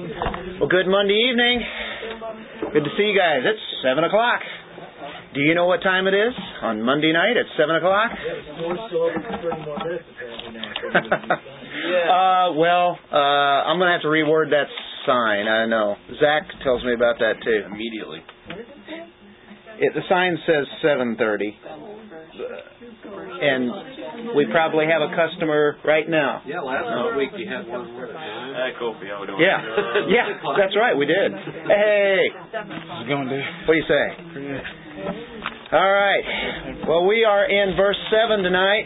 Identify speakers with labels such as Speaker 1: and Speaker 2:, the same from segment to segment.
Speaker 1: Well, good Monday evening. Good to see you guys. It's 7 o'clock. Do you know what time it is on Monday night at 7 o'clock? uh, well, uh, I'm going to have to reword that sign. I know. Zach tells me about that too.
Speaker 2: Immediately.
Speaker 1: It, the sign says 7:30, and we probably have a customer right now.
Speaker 2: Yeah, last week you had one word. Hey, Kofi, how we doing?
Speaker 1: Yeah, yeah, that's right, we did. Hey,
Speaker 3: How's it going, Dave?
Speaker 1: what do you say? All right. Well, we are in verse 7 tonight.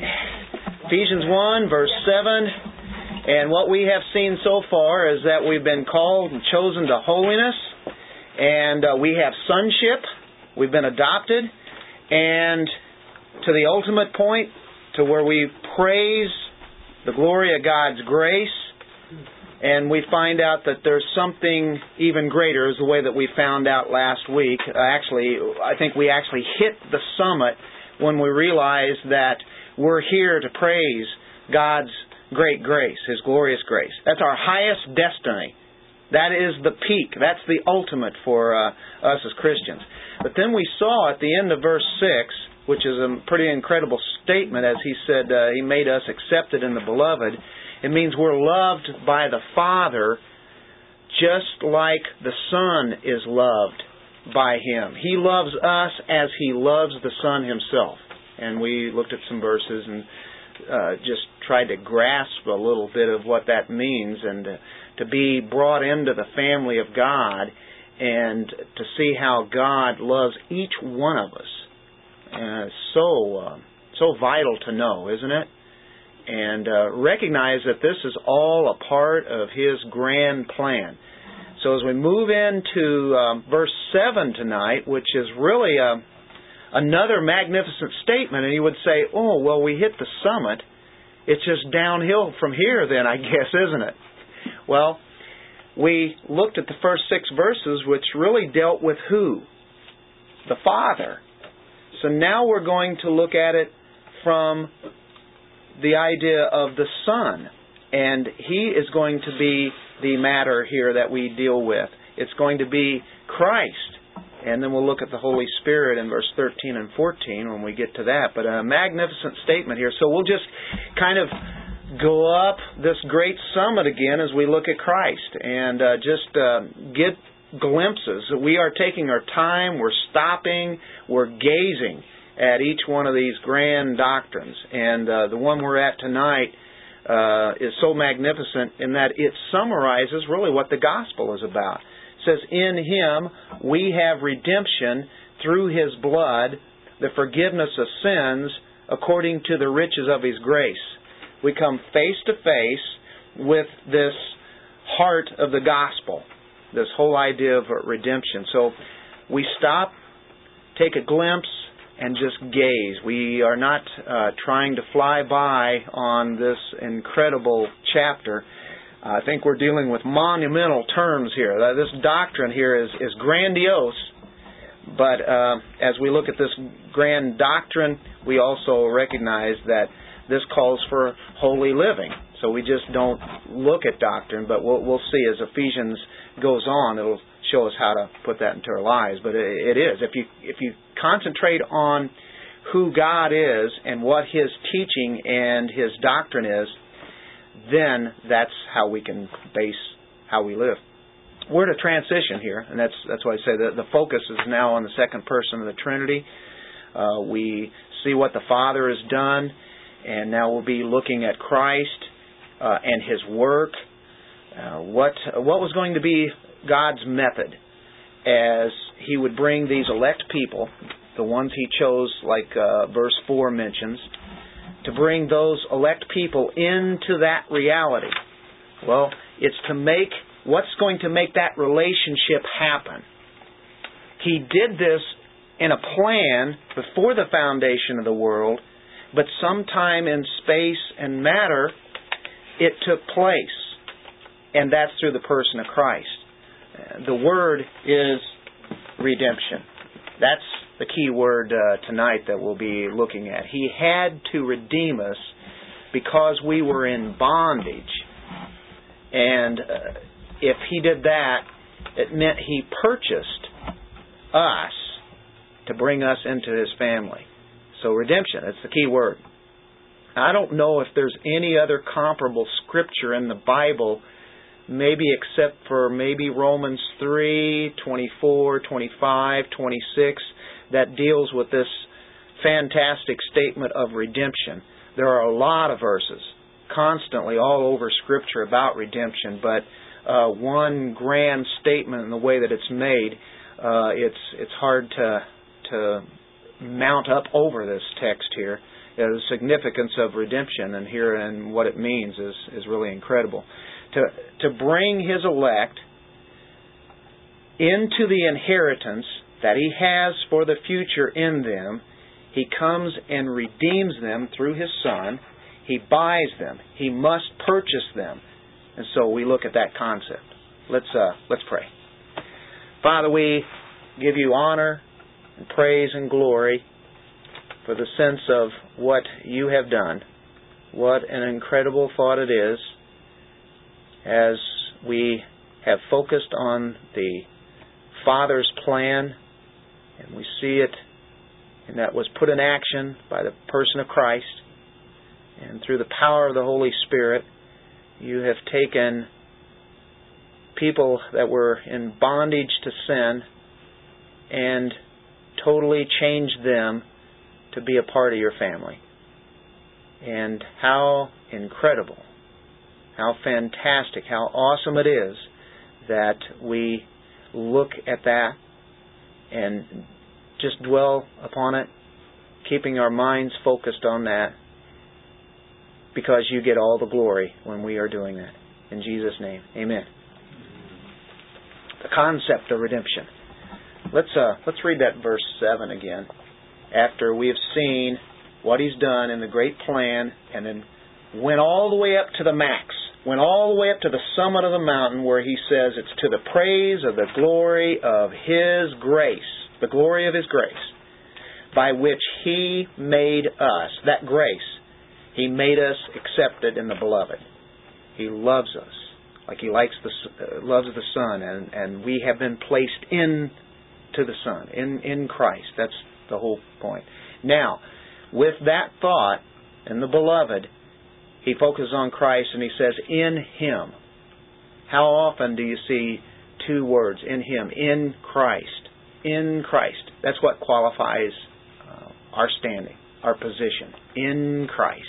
Speaker 1: Ephesians 1, verse 7. And what we have seen so far is that we've been called and chosen to holiness, and uh, we have sonship. We've been adopted, and to the ultimate point, to where we praise the glory of God's grace, and we find out that there's something even greater, is the way that we found out last week. Uh, actually, I think we actually hit the summit when we realized that we're here to praise God's great grace, His glorious grace. That's our highest destiny. That is the peak. That's the ultimate for uh, us as Christians. But then we saw at the end of verse 6, which is a pretty incredible statement, as he said, uh, He made us accepted in the beloved. It means we're loved by the Father just like the Son is loved by Him. He loves us as He loves the Son Himself. And we looked at some verses and uh, just tried to grasp a little bit of what that means and uh, to be brought into the family of God and to see how God loves each one of us. Uh, so uh, so vital to know, isn't it? And uh, recognize that this is all a part of His grand plan. So as we move into um, verse seven tonight, which is really a another magnificent statement, and you would say, "Oh, well, we hit the summit. It's just downhill from here, then, I guess, isn't it?" Well, we looked at the first six verses, which really dealt with who? The Father. So now we're going to look at it from the idea of the Son. And He is going to be the matter here that we deal with. It's going to be Christ. And then we'll look at the Holy Spirit in verse 13 and 14 when we get to that. But a magnificent statement here. So we'll just kind of go up this great summit again as we look at Christ and uh, just uh, get glimpses. We are taking our time, we're stopping, we're gazing at each one of these grand doctrines. And uh, the one we're at tonight uh, is so magnificent in that it summarizes really what the gospel is about. It says, In Him we have redemption through His blood, the forgiveness of sins, according to the riches of His grace. We come face to face with this heart of the gospel, this whole idea of redemption. So we stop, take a glimpse, and just gaze. We are not uh, trying to fly by on this incredible chapter. I think we're dealing with monumental terms here. Uh, this doctrine here is, is grandiose, but uh, as we look at this grand doctrine, we also recognize that this calls for holy living. So we just don't look at doctrine, but we'll, we'll see as Ephesians goes on, it'll show us how to put that into our lives. But it, is. If you if you concentrate on who God is and what His teaching and His doctrine is, then that's how we can base how we live. We're in a transition here, and that's that's why I say that the focus is now on the second person of the Trinity. Uh, we see what the Father has done, and now we'll be looking at Christ uh, and His work. Uh, what what was going to be God's method as He would bring these elect people, the ones He chose, like uh, verse 4 mentions, to bring those elect people into that reality. Well, it's to make what's going to make that relationship happen. He did this in a plan before the foundation of the world, but sometime in space and matter, it took place. And that's through the person of Christ. The word is redemption. That's the key word uh, tonight that we'll be looking at. He had to redeem us because we were in bondage. And uh, if he did that, it meant he purchased us to bring us into his family. So redemption, that's the key word. I don't know if there's any other comparable scripture in the Bible, maybe except for maybe Romans 3, 24, 25, 26, that deals with this fantastic statement of redemption. There are a lot of verses constantly all over Scripture about redemption, but uh, one grand statement in the way that it's made, uh, it's it's hard to to mount up over this text here. The significance of redemption and here and what it means is is really incredible. To to bring His elect into the inheritance that He has for the future in them, He comes and redeems them through His Son. He buys them. He must purchase them. And so we look at that concept. Let's uh, let's pray. Father, we give you honor and praise and glory for the sense of what you have done. What an incredible thought it is as we have focused on the Father's plan and we see it and that was put in action by the person of Christ and through the power of the Holy Spirit you have taken people that were in bondage to sin and totally changed them to be a part of your family. And how incredible, how fantastic, how awesome it is that we look at that and just dwell upon it, keeping our minds focused on that, because you get all the glory when we are doing that. In Jesus' name, amen. The concept of redemption. Let's uh, let's read that verse seven again. After we have seen what He's done in the great plan, and then went all the way up to the max, went all the way up to the summit of the mountain where He says it's to the praise of the glory of His grace, the glory of His grace, by which He made us. That grace, He made us accepted in the Beloved. He loves us like He likes the uh, loves the Son, and and we have been placed in to the Son, in, in Christ. That's the whole point. Now, with that thought and the beloved, he focuses on Christ and he says, in Him. How often do you see two words, in Him, in Christ? In Christ. That's what qualifies uh, our standing, our position, in Christ.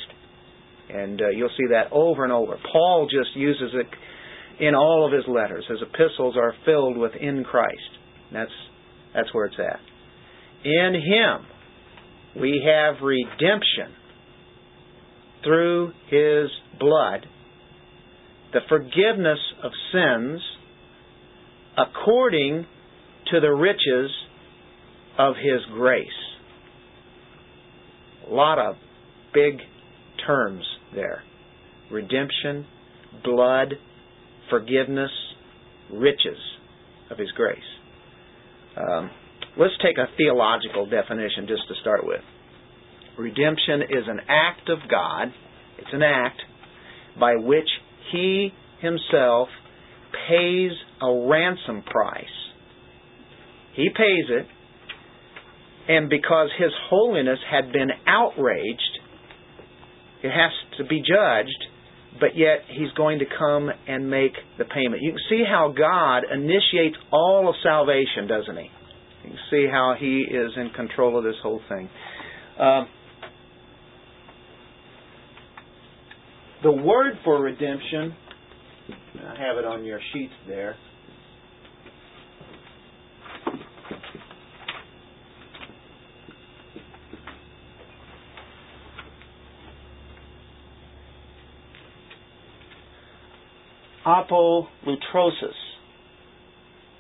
Speaker 1: And uh, you'll see that over and over. Paul just uses it in all of his letters. His epistles are filled with in Christ. That's that's where it's at. In Him, we have redemption through His blood, the forgiveness of sins according to the riches of His grace. A lot of big terms there redemption, blood, forgiveness, riches of His grace. Um, let's take a theological definition just to start with. Redemption is an act of God, it's an act by which He Himself pays a ransom price. He pays it, and because His holiness had been outraged, it has to be judged but yet he's going to come and make the payment. You can see how God initiates all of salvation, doesn't he? You can see how he is in control of this whole thing. Uh, the word for redemption, I have it on your sheets there. apolutrosis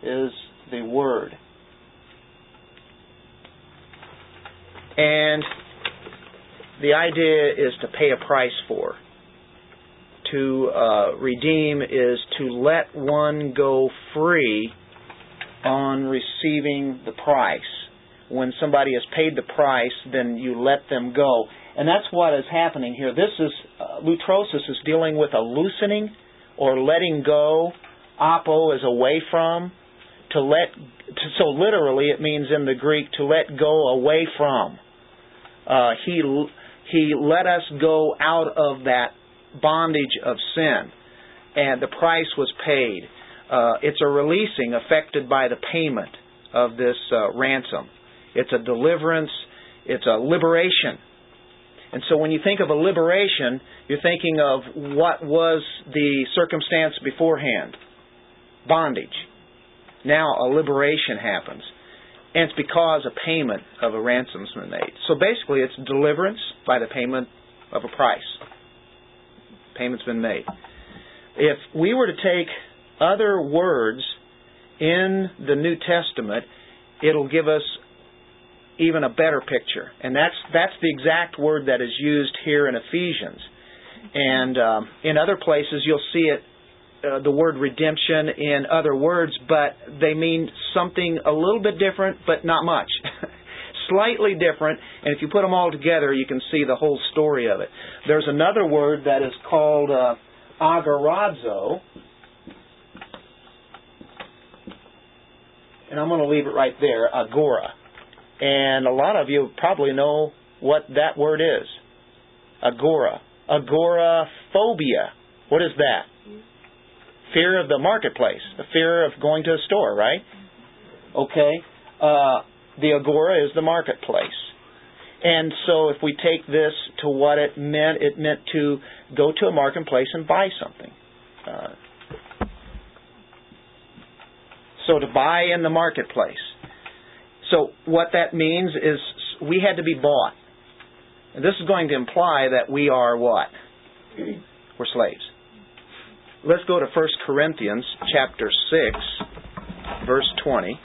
Speaker 1: is the word. And the idea is to pay a price for. To uh, redeem is to let one go free on receiving the price. When somebody has paid the price, then you let them go. And that's what is happening here. This is, uh, lutrosis is dealing with a loosening or letting go apo is away from. To let, to, so literally it means in the Greek to let go away from. Uh, he he let us go out of that bondage of sin, and the price was paid. Uh, it's a releasing affected by the payment of this uh, ransom. It's a deliverance. It's a liberation. And so when you think of a liberation, you're thinking of what was the circumstance beforehand bondage. Now a liberation happens. And it's because a payment of a ransom's been made. So basically, it's deliverance by the payment of a price. Payment's been made. If we were to take other words in the New Testament, it'll give us even a better picture. And that's that's the exact word that is used here in Ephesians. And um, in other places, you'll see it, uh, the word redemption in other words, but they mean something a little bit different, but not much. Slightly different, and if you put them all together, you can see the whole story of it. There's another word that is called uh, agorazo, and I'm going to leave it right there, agora. And a lot of you probably know what that word is. Agora. Agoraphobia. What is that? Fear of the marketplace. The fear of going to a store, right? Okay. Uh, the agora is the marketplace. And so if we take this to what it meant, it meant to go to a marketplace and buy something. Uh, so to buy in the marketplace. So what that means is we had to be bought. And this is going to imply that we are what? We're slaves. Let's go to 1 Corinthians chapter 6, verse 20.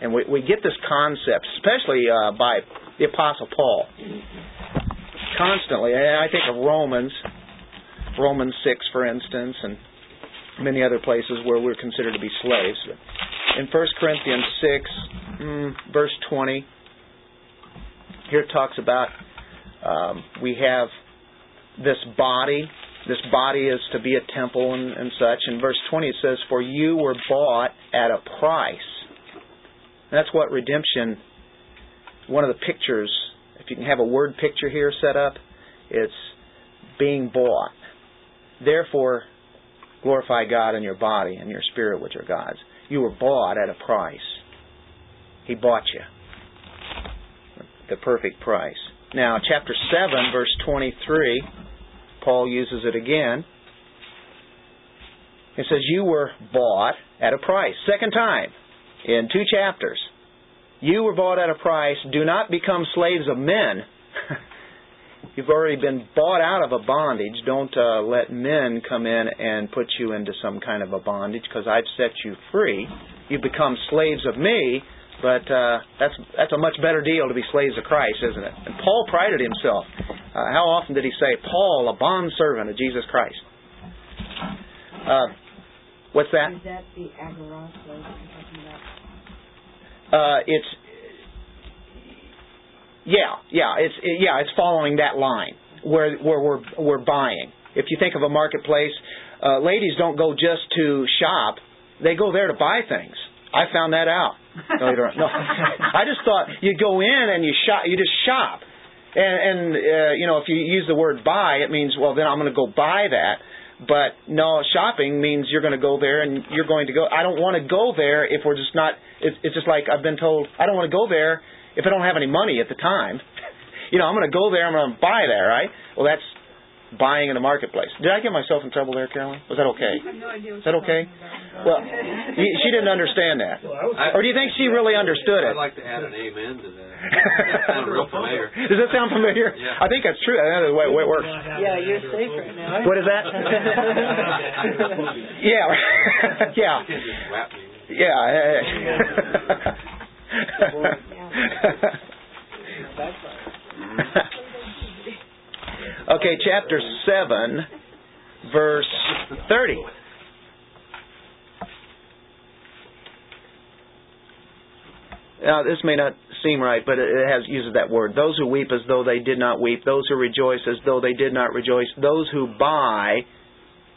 Speaker 1: And we, we get this concept, especially uh, by the Apostle Paul. Constantly. And I think of Romans, Romans 6, for instance, and many other places where we're considered to be slaves. In 1 Corinthians 6, mm, verse 20, here it talks about um, we have this body. This body is to be a temple and, and such. In verse 20 it says, For you were bought at a price. That's what redemption, one of the pictures, if you can have a word picture here set up, it's being bought. Therefore, glorify God in your body and your spirit, which are God's. You were bought at a price. He bought you. The perfect price. Now, chapter 7, verse 23, Paul uses it again. It says, You were bought at a price. Second time in two chapters. You were bought at a price. Do not become slaves of men. You've already been bought out of a bondage. Don't uh, let men come in and put you into some kind of a bondage because I've set you free. You've become slaves of me, but uh, that's that's a much better deal to be slaves of Christ, isn't it? And Paul prided himself. Uh, how often did he say, "Paul, a bond servant of Jesus Christ"? What's that?
Speaker 3: Is that the agoros you're talking about?
Speaker 1: Uh, it's yeah, yeah, it's yeah, it's following that line where where we're we're buying. If you think of a marketplace, uh, ladies don't go just to shop; they go there to buy things. I found that out. No, you don't. No, I just thought you go in and you shop. You just shop, and and uh, you know if you use the word buy, it means well then I'm going to go buy that. But no, shopping means you're going to go there and you're going to go. I don't want to go there if we're just not. It's, it's just like I've been told. I don't want to go there if I don't have any money at the time. You know, I'm going to go there. I'm going to buy there, right? Well, that's buying in the marketplace. Did I get myself in trouble there, Carolyn? Was that okay?
Speaker 3: I have no idea
Speaker 1: Is that okay? Well, she didn't understand that. Or do you think she really understood it?
Speaker 2: I'd like to add an amen to that. That sounds real familiar.
Speaker 1: Does that sound familiar?
Speaker 2: Yeah.
Speaker 1: I think that's true. That's the way, way it works.
Speaker 3: Yeah, you're safe right now.
Speaker 1: What is that? yeah. yeah.
Speaker 2: You can't just wrap me.
Speaker 1: Yeah. Okay, chapter 7, verse 30. Now, this may not seem right, but it has uses that word. Those who weep as though they did not weep, those who rejoice as though they did not rejoice, those who buy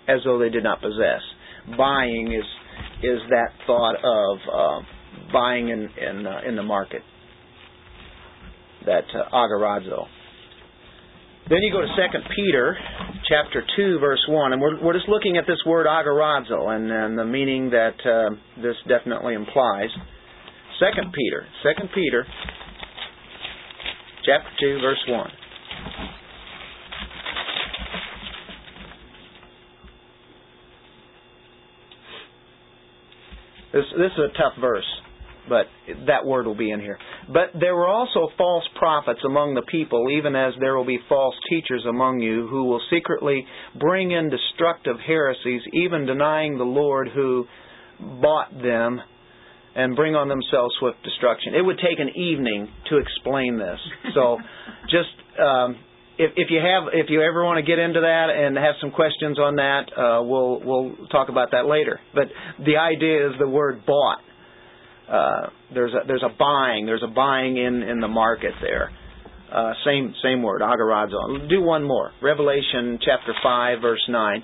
Speaker 1: as though they did not possess. buying is is that thought of uh, buying in in, uh, in the market. That uh, agorazo. Then you go to Second Peter, chapter two, verse one, and we're we're just looking at this word agorazo and, and the meaning that uh, this definitely implies. Second Peter, Second Peter, chapter two, verse one. This this is a tough verse, but that word will be in here. But there were also false prophets among the people, even as there will be false teachers among you who will secretly bring in destructive heresies, even denying the Lord who bought them and bring on themselves swift destruction. It would take an evening to explain this. So just um, if, if you have if you ever want to get into that and have some questions on that, uh, we'll we'll talk about that later. But the idea is the word bought. Uh, there's a there's a buying there's a buying in in the market there. Uh, same same word agorazo. Do one more. Revelation chapter five verse nine.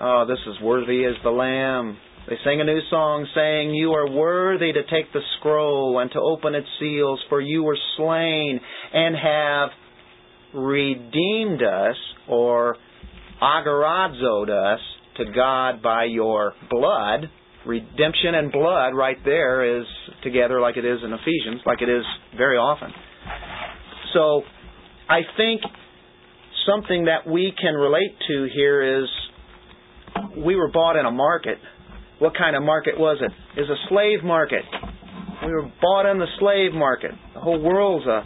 Speaker 1: Oh, this is worthy as the Lamb. They sang a new song saying, You are worthy to take the scroll and to open its seals, for you were slain and have redeemed us or agorazoed us to God by your blood. Redemption and blood right there is together like it is in Ephesians, like it is very often. So I think something that we can relate to here is we were bought in a market what kind of market was it? it? Is a slave market. We were bought in the slave market. The whole world's a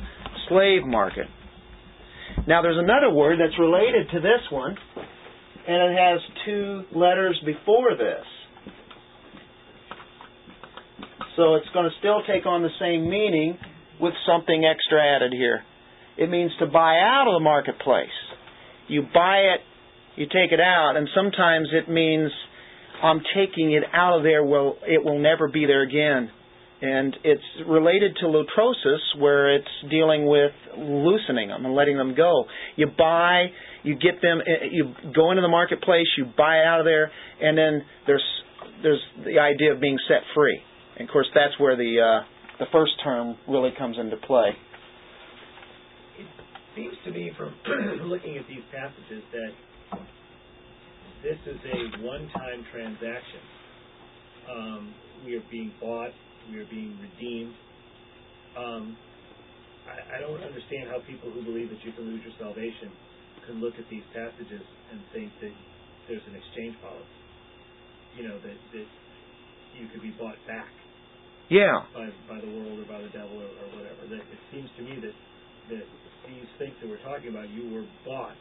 Speaker 1: slave market. Now there's another word that's related to this one, and it has two letters before this. So it's going to still take on the same meaning with something extra added here. It means to buy out of the marketplace. You buy it, you take it out, and sometimes it means I'm taking it out of there, well, it will never be there again. And it's related to lutrosis, where it's dealing with loosening them and letting them go. You buy, you get them, eh, you go into the marketplace, you buy out of there, and then there's there's the idea of being set free. And of course, that's where the uh, the first term really comes into play.
Speaker 4: It seems to me, from looking at these passages, that this is a one-time transaction. Um, we are being bought. We are being redeemed. Um, I, I don't understand how people who believe that you can lose your salvation can look at these passages and think that there's an exchange policy. You know that that you could be bought back.
Speaker 1: Yeah.
Speaker 4: By by the world or by the devil or, or whatever. That it seems to me that that these things that we're talking about, you were bought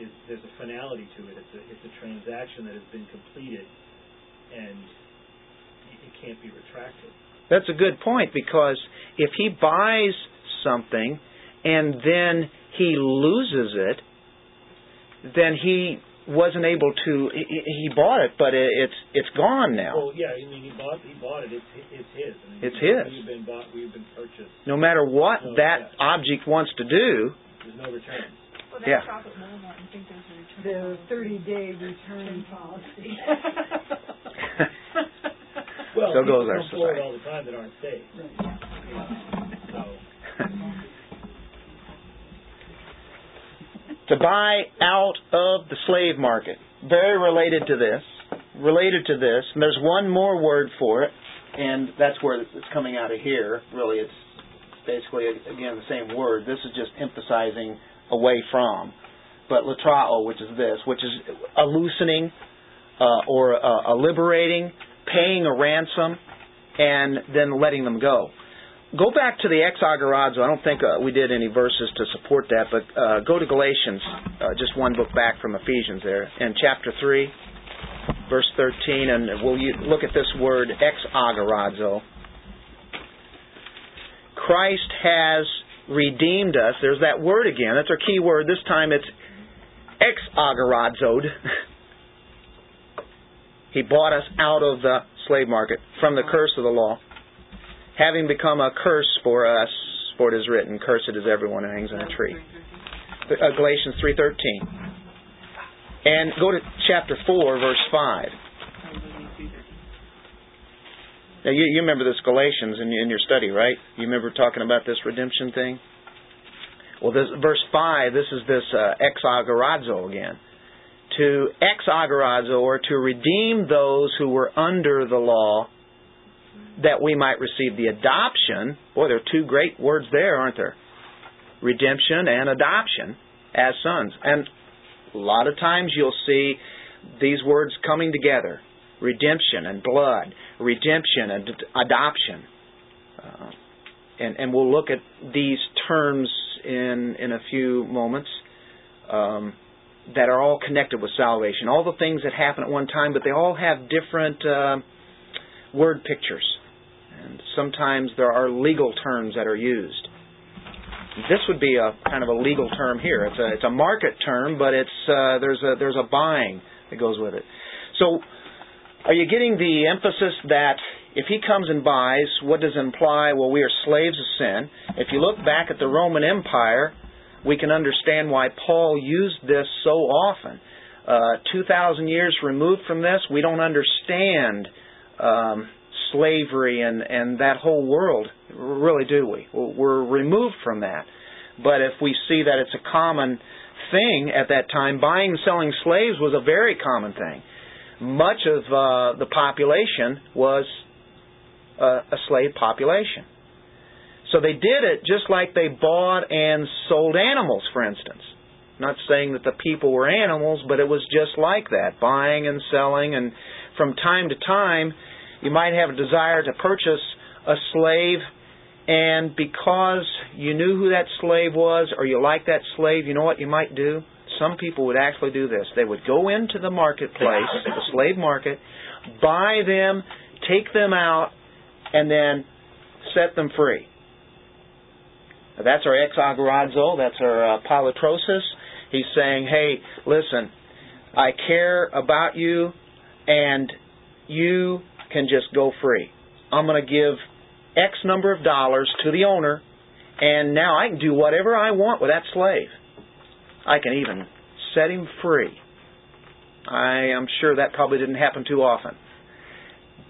Speaker 4: is there's a finality to it. It's a it's a transaction that has been completed, and it can't be retracted.
Speaker 1: That's a good point because if he buys something and then he loses it, then he wasn't able to. He, he bought it, but it's it's gone now.
Speaker 4: Well, yeah, I mean he bought he bought it. It's it's his. I mean,
Speaker 1: it's his.
Speaker 4: We've been bought. We've been purchased.
Speaker 1: No matter what
Speaker 4: so,
Speaker 1: that
Speaker 4: yeah.
Speaker 1: object wants to do.
Speaker 4: There's no return.
Speaker 3: Well,
Speaker 1: yeah.
Speaker 3: The 30 day return policy.
Speaker 4: well,
Speaker 1: so goes
Speaker 4: our
Speaker 1: our society.
Speaker 4: all the time that aren't saved.
Speaker 1: So. to buy out of the slave market. Very related to this. Related to this. And there's one more word for it, and that's where it's coming out of here. Really, it's basically, again, the same word. This is just emphasizing away from. But lutrao, which is this, which is a loosening uh, or a, a liberating, paying a ransom, and then letting them go. Go back to the ex agorazo. I don't think uh, we did any verses to support that, but uh, go to Galatians, uh, just one book back from Ephesians there, in chapter 3, verse 13, and we'll look at this word ex agorazo. Christ has redeemed us. There's that word again. That's our key word. This time it's ex agorazoed. he bought us out of the slave market from the curse of the law, having become a curse for us. For it is written, Cursed is everyone who hangs on a tree. Uh, Galatians 3.13. And go to chapter 4, verse 5. Now, you, you remember this Galatians in, in your study, right? You remember talking about this redemption thing? Well, this verse 5, this is this uh, again. To ex agorazo, or to redeem those who were under the law, that we might receive the adoption. Boy, there are two great words there, aren't there? Redemption and adoption as sons. And a lot of times you'll see these words coming together redemption and blood, redemption and adoption. Uh, and, and we'll look at these terms in, in a few moments um, that are all connected with salvation. All the things that happen at one time, but they all have different uh, word pictures. And sometimes there are legal terms that are used. This would be a kind of a legal term here. It's a it's a market term, but it's uh, there's a there's a buying that goes with it. So, are you getting the emphasis that if he comes and buys, what does it imply? Well, we are slaves of sin. If you look back at the Roman Empire, we can understand why Paul used this so often. Uh, 2,000 years removed from this, we don't understand um, slavery and, and that whole world, really, do we? We're removed from that. But if we see that it's a common thing at that time, buying and selling slaves was a very common thing. Much of uh, the population was uh, a slave population. So they did it just like they bought and sold animals, for instance. Not saying that the people were animals, but it was just like that, buying and selling. And from time to time, you might have a desire to purchase a slave, and because you knew who that slave was or you liked that slave, you know what you might do? Some people would actually do this. They would go into the marketplace, the slave market, buy them, take them out, and then set them free. That's our exagorazo, that's our uh, polytrosis. He's saying, hey, listen, I care about you, and you can just go free. I'm going to give X number of dollars to the owner, and now I can do whatever I want with that slave. I can even set him free. I am sure that probably didn't happen too often.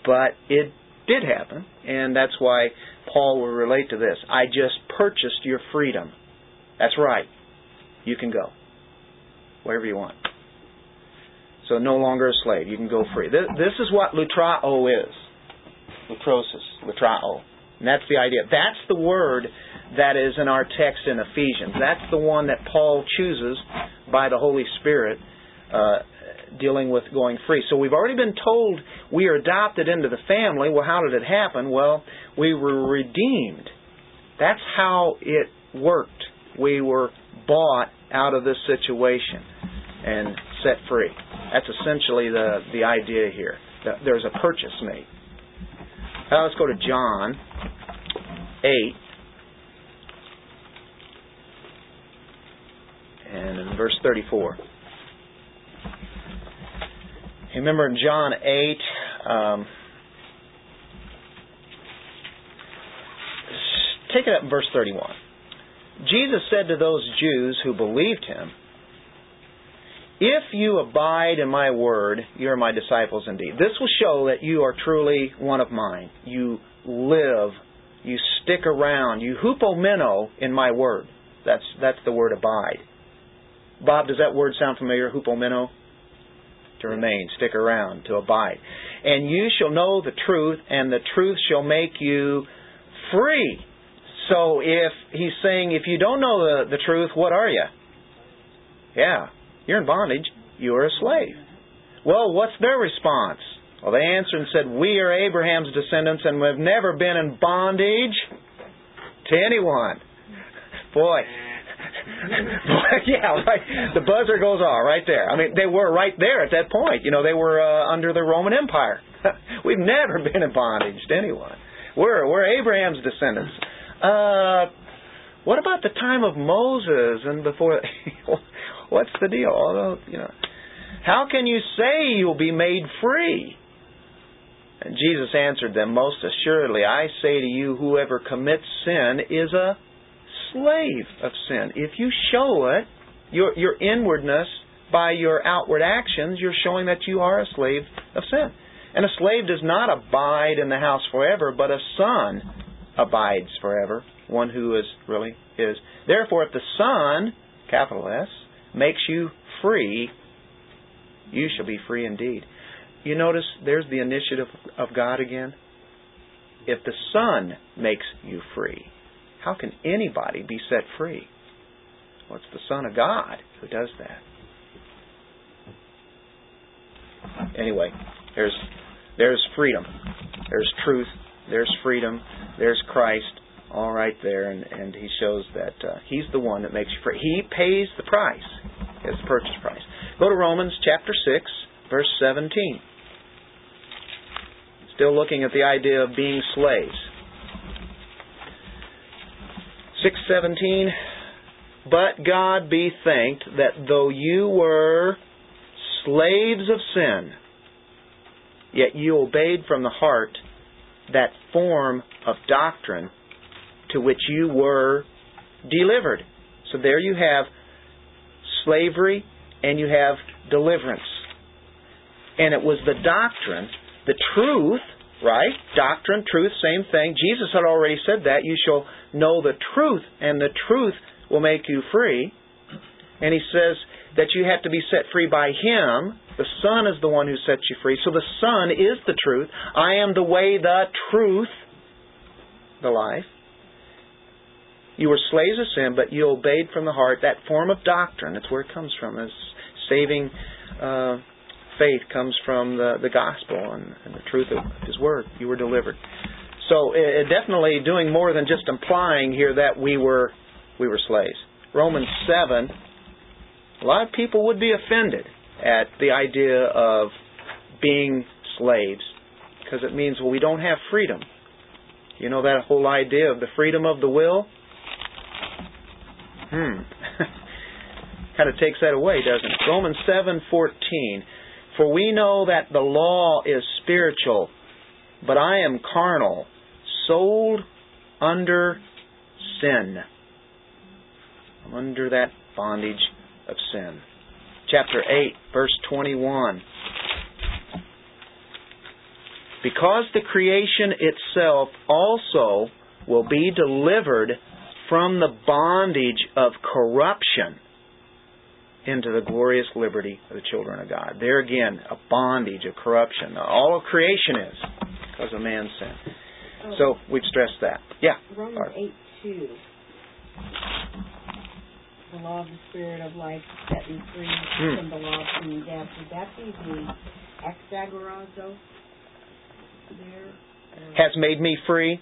Speaker 1: But it did happen, and that's why Paul will relate to this. I just purchased your freedom. That's right. You can go. Wherever you want. So no longer a slave. You can go free. This, this is what lutrao is. Lutrosis. Lutrao. And that's the idea. That's the word that is in our text in Ephesians. That's the one that Paul chooses by the Holy Spirit uh, dealing with going free. So we've already been told we are adopted into the family. Well, how did it happen? Well, we were redeemed. That's how it worked. We were bought out of this situation and set free. That's essentially the, the idea here. There's a purchase made. Now let's go to John 8. And in verse 34. You remember in John 8, um, take it up in verse 31. Jesus said to those Jews who believed him, If you abide in my word, you are my disciples indeed. This will show that you are truly one of mine. You live, you stick around, you hupomeno in my word. That's, that's the word abide. Bob, does that word sound familiar, hupomeno? To remain, stick around, to abide. And you shall know the truth, and the truth shall make you free. So if he's saying, if you don't know the, the truth, what are you? Yeah, you're in bondage. You are a slave. Well, what's their response? Well, they answered and said, We are Abraham's descendants and we've never been in bondage to anyone. Boy, yeah, right. The buzzer goes off right there. I mean, they were right there at that point. You know, they were uh, under the Roman Empire. We've never been in bondage to anyone. We're we're Abraham's descendants. Uh, what about the time of Moses and before? What's the deal? Although you know, how can you say you'll be made free? And Jesus answered them, Most assuredly, I say to you, whoever commits sin is a slave of sin. If you show it, your, your inwardness, by your outward actions, you're showing that you are a slave of sin. And a slave does not abide in the house forever, but a son abides forever, one who is really is. Therefore, if the Son, capital S, makes you free, you shall be free indeed. You notice there's the initiative of God again. If the Son makes you free, how can anybody be set free? Well, it's the Son of God who does that. Anyway, there's there's freedom. There's truth. There's freedom. There's Christ. All right there, and, and he shows that uh, he's the one that makes you free. He pays the price. It's the purchase price. Go to Romans chapter 6, verse 17. Still looking at the idea of being slaves. 617 But God be thanked that though you were slaves of sin, yet you obeyed from the heart that form of doctrine to which you were delivered. So there you have slavery and you have deliverance. And it was the doctrine, the truth, right? Doctrine, truth, same thing. Jesus had already said that. You shall know the truth, and the truth will make you free. And he says that you have to be set free by Him. The Son is the one who sets you free. So the Son is the truth. I am the way, the truth, the life. You were slaves of sin, but you obeyed from the heart that form of doctrine. That's where it comes from, is saving uh, faith comes from the, the gospel and, and, the truth of His Word. You were delivered. So it, definitely doing more than just implying here that we were we were slaves. Romans seven. A lot of people would be offended at the idea of being slaves because it means well we don't have freedom. You know that whole idea of the freedom of the will? Hmm. kind of takes that away, doesn't it? Romans 7:14. For we know that the law is spiritual, but I am carnal, sold under sin. I'm under that bondage of sin. Chapter 8, verse 21. Because the creation itself also will be delivered from the bondage of corruption into the glorious liberty of the children of God. There again, a bondage of corruption. All of creation is because of man's sin. Oh. So we've stressed that. Yeah.
Speaker 3: Romans 8 2. The law of the Spirit of life set me free hmm. from the law of sin and death. Would that be the exagorazo there?
Speaker 1: Has made me free.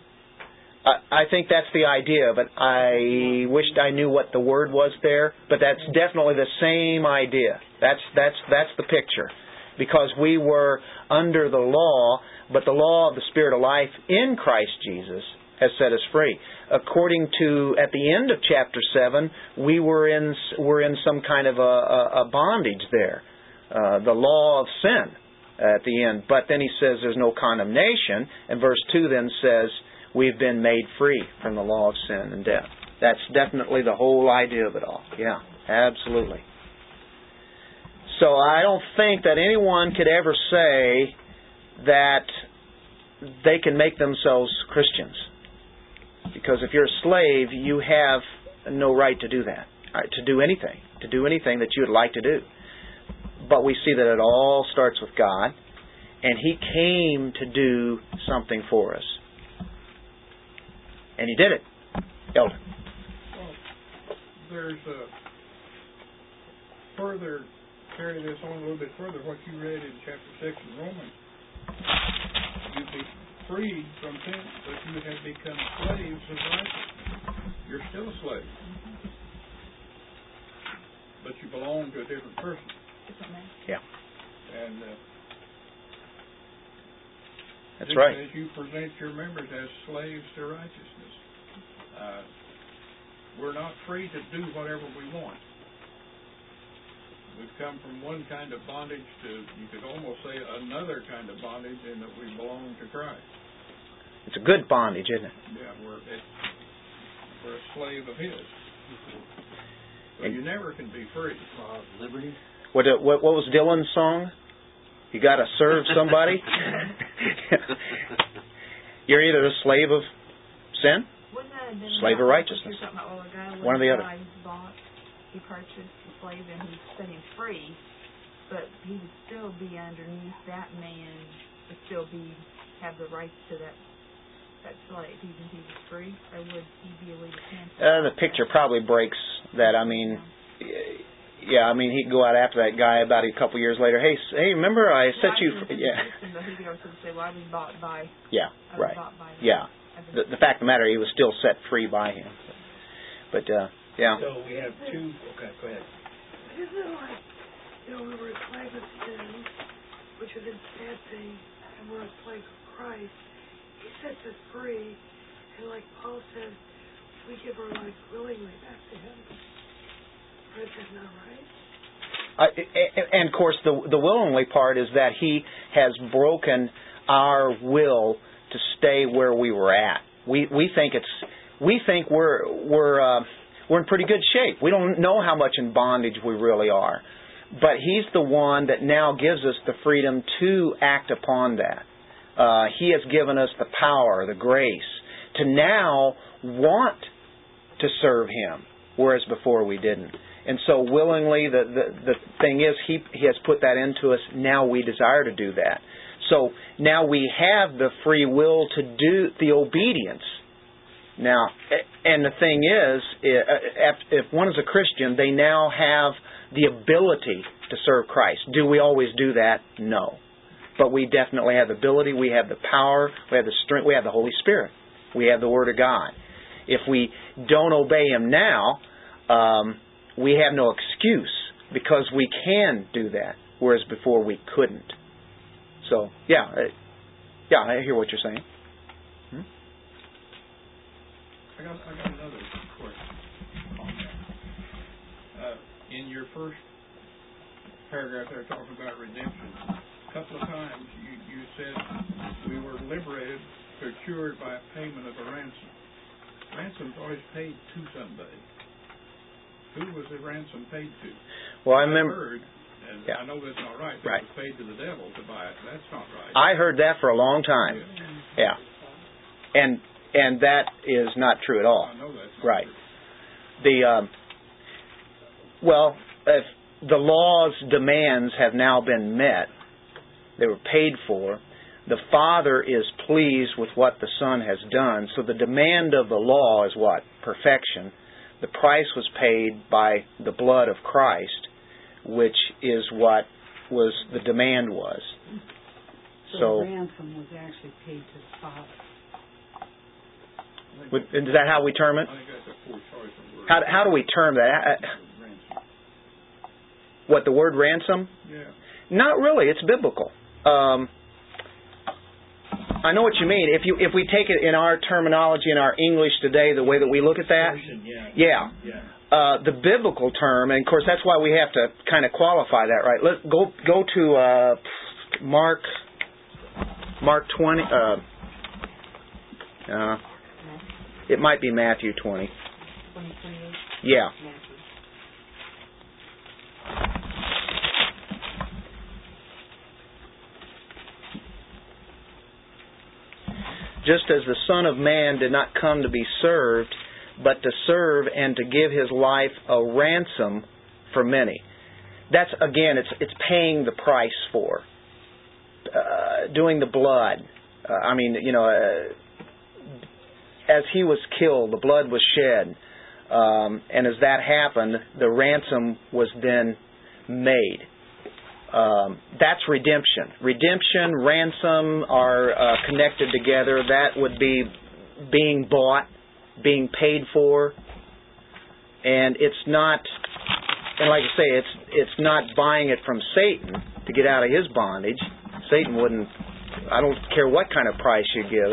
Speaker 1: I think that's the idea, but I wished I knew what the word was there. But that's definitely the same idea. That's that's that's the picture, because we were under the law, but the law of the Spirit of life in Christ Jesus has set us free. According to at the end of chapter seven, we were in were in some kind of a, a, a bondage there, uh, the law of sin at the end. But then he says there's no condemnation, and verse two then says we've been made free from the law of sin and death. That's definitely the whole idea of it all. Yeah, absolutely. So I don't think that anyone could ever say that they can make themselves Christians. Because if you're a slave, you have no right to do that, uh, to do anything, to do anything that you would like to do. But we see that it all starts with God, and He came to do something for us. And he did it. Elder.
Speaker 5: Well, there's a further, carry this on a little bit further, what you read in chapter 6 of Romans. You'd be freed from sin, but you have become slaves of righteousness. You're still a slave. But you belong to a different person. Different man.
Speaker 1: Yeah.
Speaker 5: And uh,
Speaker 1: that's right.
Speaker 5: As you present your members as slaves to righteousness, uh, we're not free to do whatever we want. We've come from one kind of bondage to, you could almost say, another kind of bondage in that we belong to Christ.
Speaker 1: It's a good bondage, isn't it?
Speaker 5: Yeah, we're, it, were a slave of his. But you never can be free.
Speaker 2: Liberty?
Speaker 1: What, uh, what what was Dylan's song? You got to serve somebody. You're either a slave of sin.
Speaker 6: Wasn't that in
Speaker 1: Slave of righteousness. One or the other.
Speaker 6: bought, he purchased the slave and he set him free, but he would still be underneath that man, would still be have the rights to that that slave, even if he was free, or would he be to cancel?
Speaker 1: Uh, the picture probably breaks that. I mean, yeah. I mean, he'd go out after that guy about a couple years later. Hey, hey, remember I set you? Free? Yeah,
Speaker 6: But he could also say, well, I was bought by,
Speaker 1: yeah,
Speaker 6: was
Speaker 1: right.
Speaker 6: bought by.
Speaker 1: Yeah. The, the fact of the matter, he was still set free by him. But uh, yeah,
Speaker 4: So we have two, okay, go ahead.
Speaker 7: Isn't it like, you know, we were a slave of sin, which is a bad thing, and we're a slave of Christ. He sets us free, and like Paul says, we give our life willingly back to Him. Is that not right?
Speaker 1: I, a- and of course, the the willingly part is that he has broken our will to stay where we were at. We we think it's we think we're we're uh, we're in pretty good shape. We don't know how much in bondage we really are, but he's the one that now gives us the freedom to act upon that. Uh, he has given us the power, the grace to now want to serve him, whereas before we didn't. And so willingly, the, the, the thing is, he, he has put that into us. Now we desire to do that. So now we have the free will to do the obedience. Now, and the thing is, if if one is a Christian, they now have the ability to serve Christ. Do we always do that? No. But we definitely have the ability, we have the power, we have the strength, we have the Holy Spirit. We have the Word of God. If we don't obey Him now, um, we have no excuse because we can do that, whereas before we couldn't. So, yeah, uh, yeah, I hear what you're saying.
Speaker 5: I got, I got another question on. Uh, in your first paragraph there talking about redemption, a couple of times you, you said we were liberated, procured by payment of a ransom. Ransom's always paid to somebody. Who was the ransom paid to?
Speaker 1: Well, I remember
Speaker 5: and
Speaker 1: Yeah.
Speaker 5: I know that's not right,
Speaker 1: Right.
Speaker 5: it was paid to the devil to buy it. That's not right.
Speaker 1: I heard that for a long time. Yeah, and and that is not true at all.
Speaker 5: I know that's not
Speaker 1: Right.
Speaker 5: true.
Speaker 1: the um, well, if the law's demands have now been met, they were paid for. The Father is pleased with what the Son has done. So the demand of the law is what? Perfection. The price was paid by the blood of Christ, which is what was the demand was. So,
Speaker 3: the ransom was actually paid to the father.
Speaker 1: would- is that how we term it?
Speaker 5: I think that's a poor choice of words.
Speaker 1: How, how do we term that?
Speaker 5: Ransom.
Speaker 1: What the word ransom?
Speaker 5: Yeah.
Speaker 1: Not really. It's biblical. Um, I know what you mean. If you if we take it in our terminology in our English today, the way that we look at that,
Speaker 4: yeah.
Speaker 1: yeah,
Speaker 4: Yeah.
Speaker 1: Uh, the biblical term, and of course that's why we have to kind of qualify that, right? Let go go to uh, Mark Mark twenty. Uh, uh, it might be Matthew twenty. Yeah. just as the Son of Man did not come to be served, but to serve and to give his life a ransom for many. That's again, it's it's paying the price for uh, doing the blood. Uh, I mean, you know, uh, as he was killed, the blood was shed, um, and as that happened, the ransom was then made. Um, that's redemption. Redemption, ransom are uh, connected together. That would be being bought, being paid for, and it's not. And like I say, it's it's not buying it from Satan to get out of his bondage. Satan wouldn't. I don't care what kind of price you give.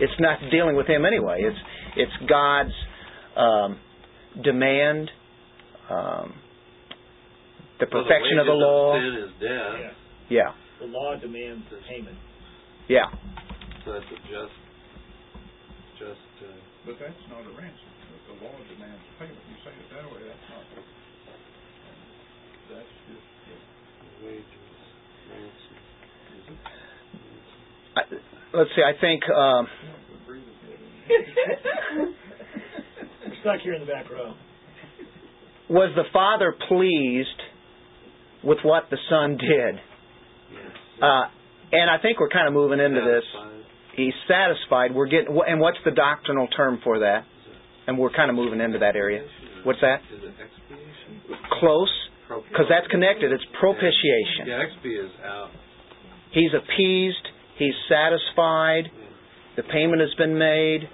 Speaker 1: It's not dealing with him anyway. It's it's God's um, demand. Um, the perfection of the law.
Speaker 2: sin is death,
Speaker 4: Yeah.
Speaker 1: Yeah,
Speaker 4: The law demands payment.
Speaker 1: yeah.
Speaker 2: so that's a just, just, uh,
Speaker 5: But that's not a ransom. the law demands payment. You say it that way, that's not, that's just, is it?
Speaker 1: I, let's see. I think um,
Speaker 5: You don't agree with it.
Speaker 4: We're stuck here in the back row.
Speaker 1: was the Father pleased with what the Son did? Uh, and I think we're kind of moving into this. He's satisfied. We're getting, and what's the doctrinal term for that? And we're kind of moving into that area. What's that? Close, because that's connected. It's propitiation.
Speaker 2: Yeah, expi is out.
Speaker 1: He's appeased. He's satisfied. The payment has been made.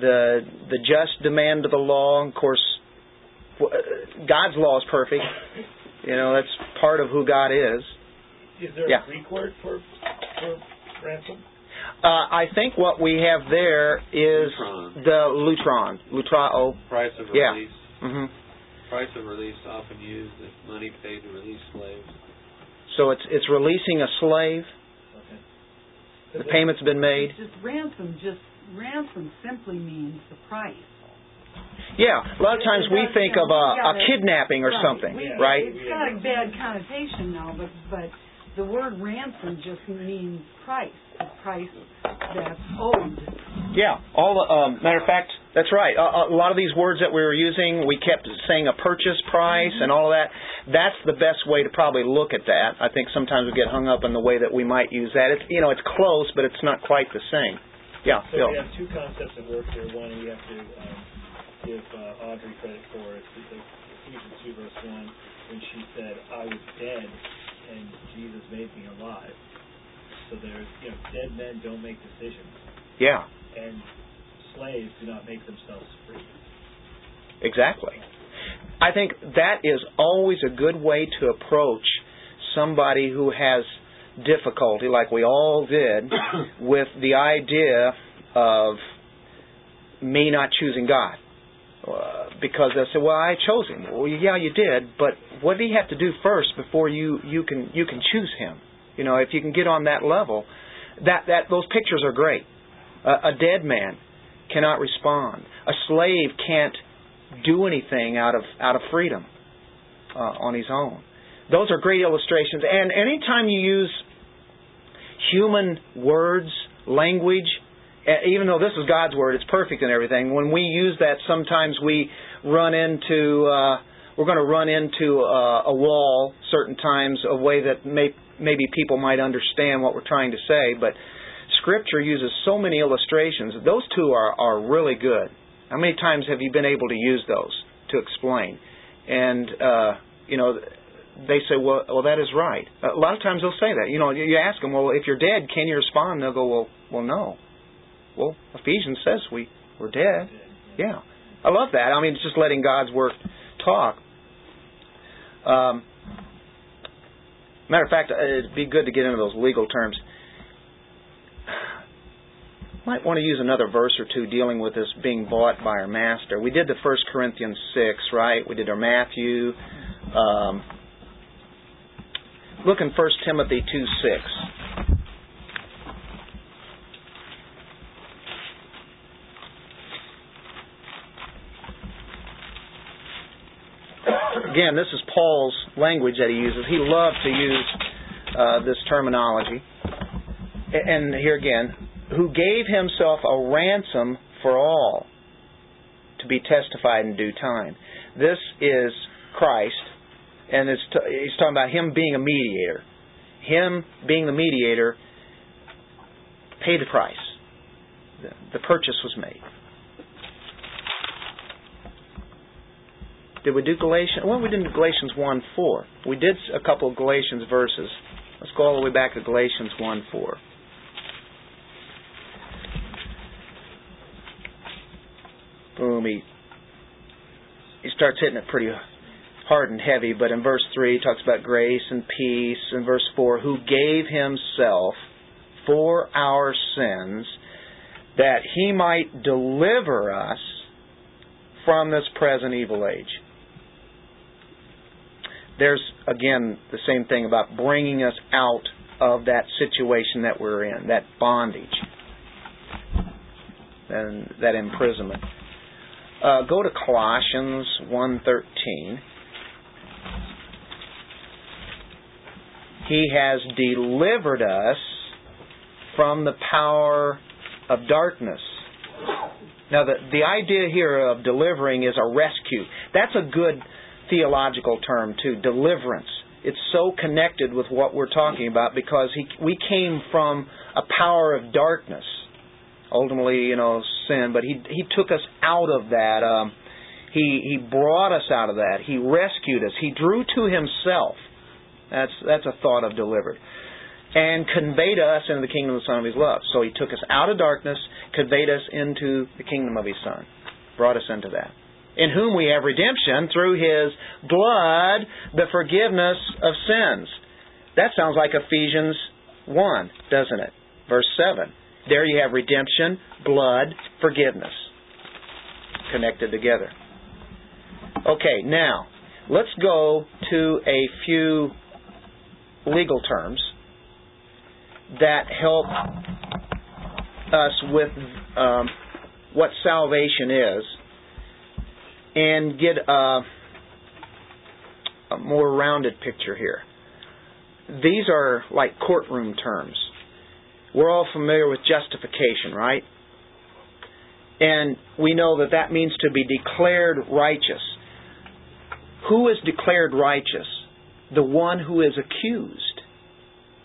Speaker 1: The the just demand of the law. Of course, uh, God's law is perfect. You know that's part of who God is.
Speaker 4: Is there
Speaker 1: Yeah.
Speaker 4: a Greek word for for ransom?
Speaker 1: Uh, I think what we have there is
Speaker 2: Lutron.
Speaker 1: the lutron, lutrao.
Speaker 2: Price of
Speaker 1: Yeah.
Speaker 2: release.
Speaker 1: hmm
Speaker 2: Price of release often used as money paid to release slaves.
Speaker 1: So it's it's releasing a slave.
Speaker 4: Okay.
Speaker 1: The payment's been made.
Speaker 8: Just ransom, just ransom simply means the price.
Speaker 1: Yeah, a lot of times we think of a, a kidnapping or something, right?
Speaker 8: It's got a bad connotation now, but but the word ransom just means price, the price that's owed.
Speaker 1: Yeah, all the, um, matter of fact, that's right. A, a lot of these words that we were using, we kept saying a purchase price and all of that. That's the best way to probably look at that. I think sometimes we get hung up in the way that we might use that. It's you know it's close, but it's not quite the same. Yeah,
Speaker 4: So
Speaker 1: Bill.
Speaker 4: we have two concepts at work here. One, we have to um, give uh, Audrey credit for it. Ephesians 2, verse 1, when she said, I was dead and Jesus made me alive. So there's, you know, dead men don't make decisions,
Speaker 1: Yeah,
Speaker 4: and slaves do not make themselves free.
Speaker 1: exactly. I think that is always a good way to approach somebody who has difficulty, like we all did, with the idea of me not choosing God. Uh, because they say, "Well, I chose Him." Well, yeah, you did, but what did He have to do first before you you can you can choose Him? You know, if you can get on that level, that that those pictures are great. Uh, a dead man cannot respond. A slave can't do anything out of out of freedom uh, on his own. Those are great illustrations. And anytime you use human words, language, even though this is God's word, it's perfect and everything. When we use that, sometimes we run into uh, we're going to run into uh, a wall certain times, a way that may, maybe people might understand what we're trying to say. But Scripture uses so many illustrations. Those two are are really good. How many times have you been able to use those to explain? And uh, you know, they say, "Well, well, that is right." A lot of times they'll say that. You know, you ask them, "Well, if you're dead, can you respond?" They'll go, "Well, well, no." Well, Ephesians says we we're dead. Yeah, I love that. I mean, it's just letting God's word talk. Um, matter of fact, it'd be good to get into those legal terms. Might want to use another verse or two dealing with this being bought by our master. We did the First Corinthians six, right? We did our Matthew. Um, look in First Timothy two six. Again, this is Paul's language that he uses. He loved to use uh, this terminology. And here again, who gave himself a ransom for all to be testified in due time. This is Christ, and it's t- he's talking about him being a mediator. Him being the mediator paid the price. The, the purchase was made. Did we do Galatians? Well, we did Galatians 1 4. We did a couple of Galatians verses. Let's go all the way back to Galatians 1 4. Boom, he, he starts hitting it pretty hard and heavy, but in verse 3 he talks about grace and peace. In verse 4, who gave himself for our sins that he might deliver us from this present evil age. There's, again, the same thing about bringing us out of that situation that we're in, that bondage, and that imprisonment. uh, go to Colossians 1.13. He has delivered us from the power of darkness. Now, the, the idea here of delivering is a rescue. That's a good theological term, too, deliverance. It's so connected with what we're talking about because he, we came from a power of darkness, ultimately, you know, sin, but he, he took us out of that. Um, he, he brought us out of that. He rescued us. He drew to himself. That's, that's a thought of delivered and conveyed us into the kingdom of the Son of His love. So He took us out of darkness, conveyed us into the kingdom of His Son, brought us into that. In whom we have redemption through His blood, the forgiveness of sins. That sounds like Ephesians 1, doesn't it? Verse 7. There you have redemption, blood, forgiveness. Connected together. Okay, now, let's go to a few legal terms that help us with um, what salvation is and get a, a more rounded picture here. These are like courtroom terms. We're all familiar with justification, right? And we know that that means to be declared righteous. Who is declared righteous? The one who is accused.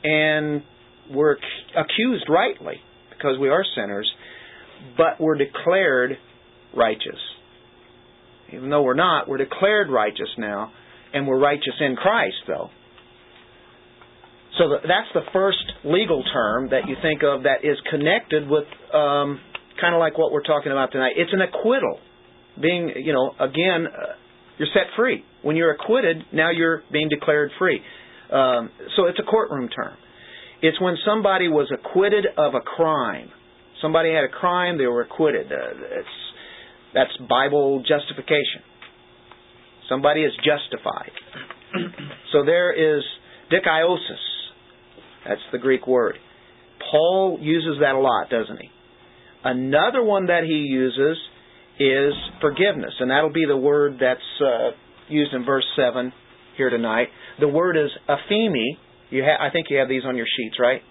Speaker 1: And we're accused rightly because we are sinners, but we're declared righteous. Even though we're not, we're declared righteous now, and we're righteous in Christ, though. So that's the first legal term that you think of that is connected with um, kind of like what we're talking about tonight. It's an acquittal. Being, you know, again, uh, you're set free. When you're acquitted, now you're being declared free. Um, so it's a courtroom term. It's when somebody was acquitted of a crime. Somebody had a crime, they were acquitted. Uh, it's, that's Bible justification. Somebody is justified. so there is dikaiosis. That's the Greek word. Paul uses that a lot, doesn't he? Another one that he uses is forgiveness, and that'll be the word that's uh, used in verse 7 here tonight. The word is aphemi, you ha- I think you have these on your sheets, right?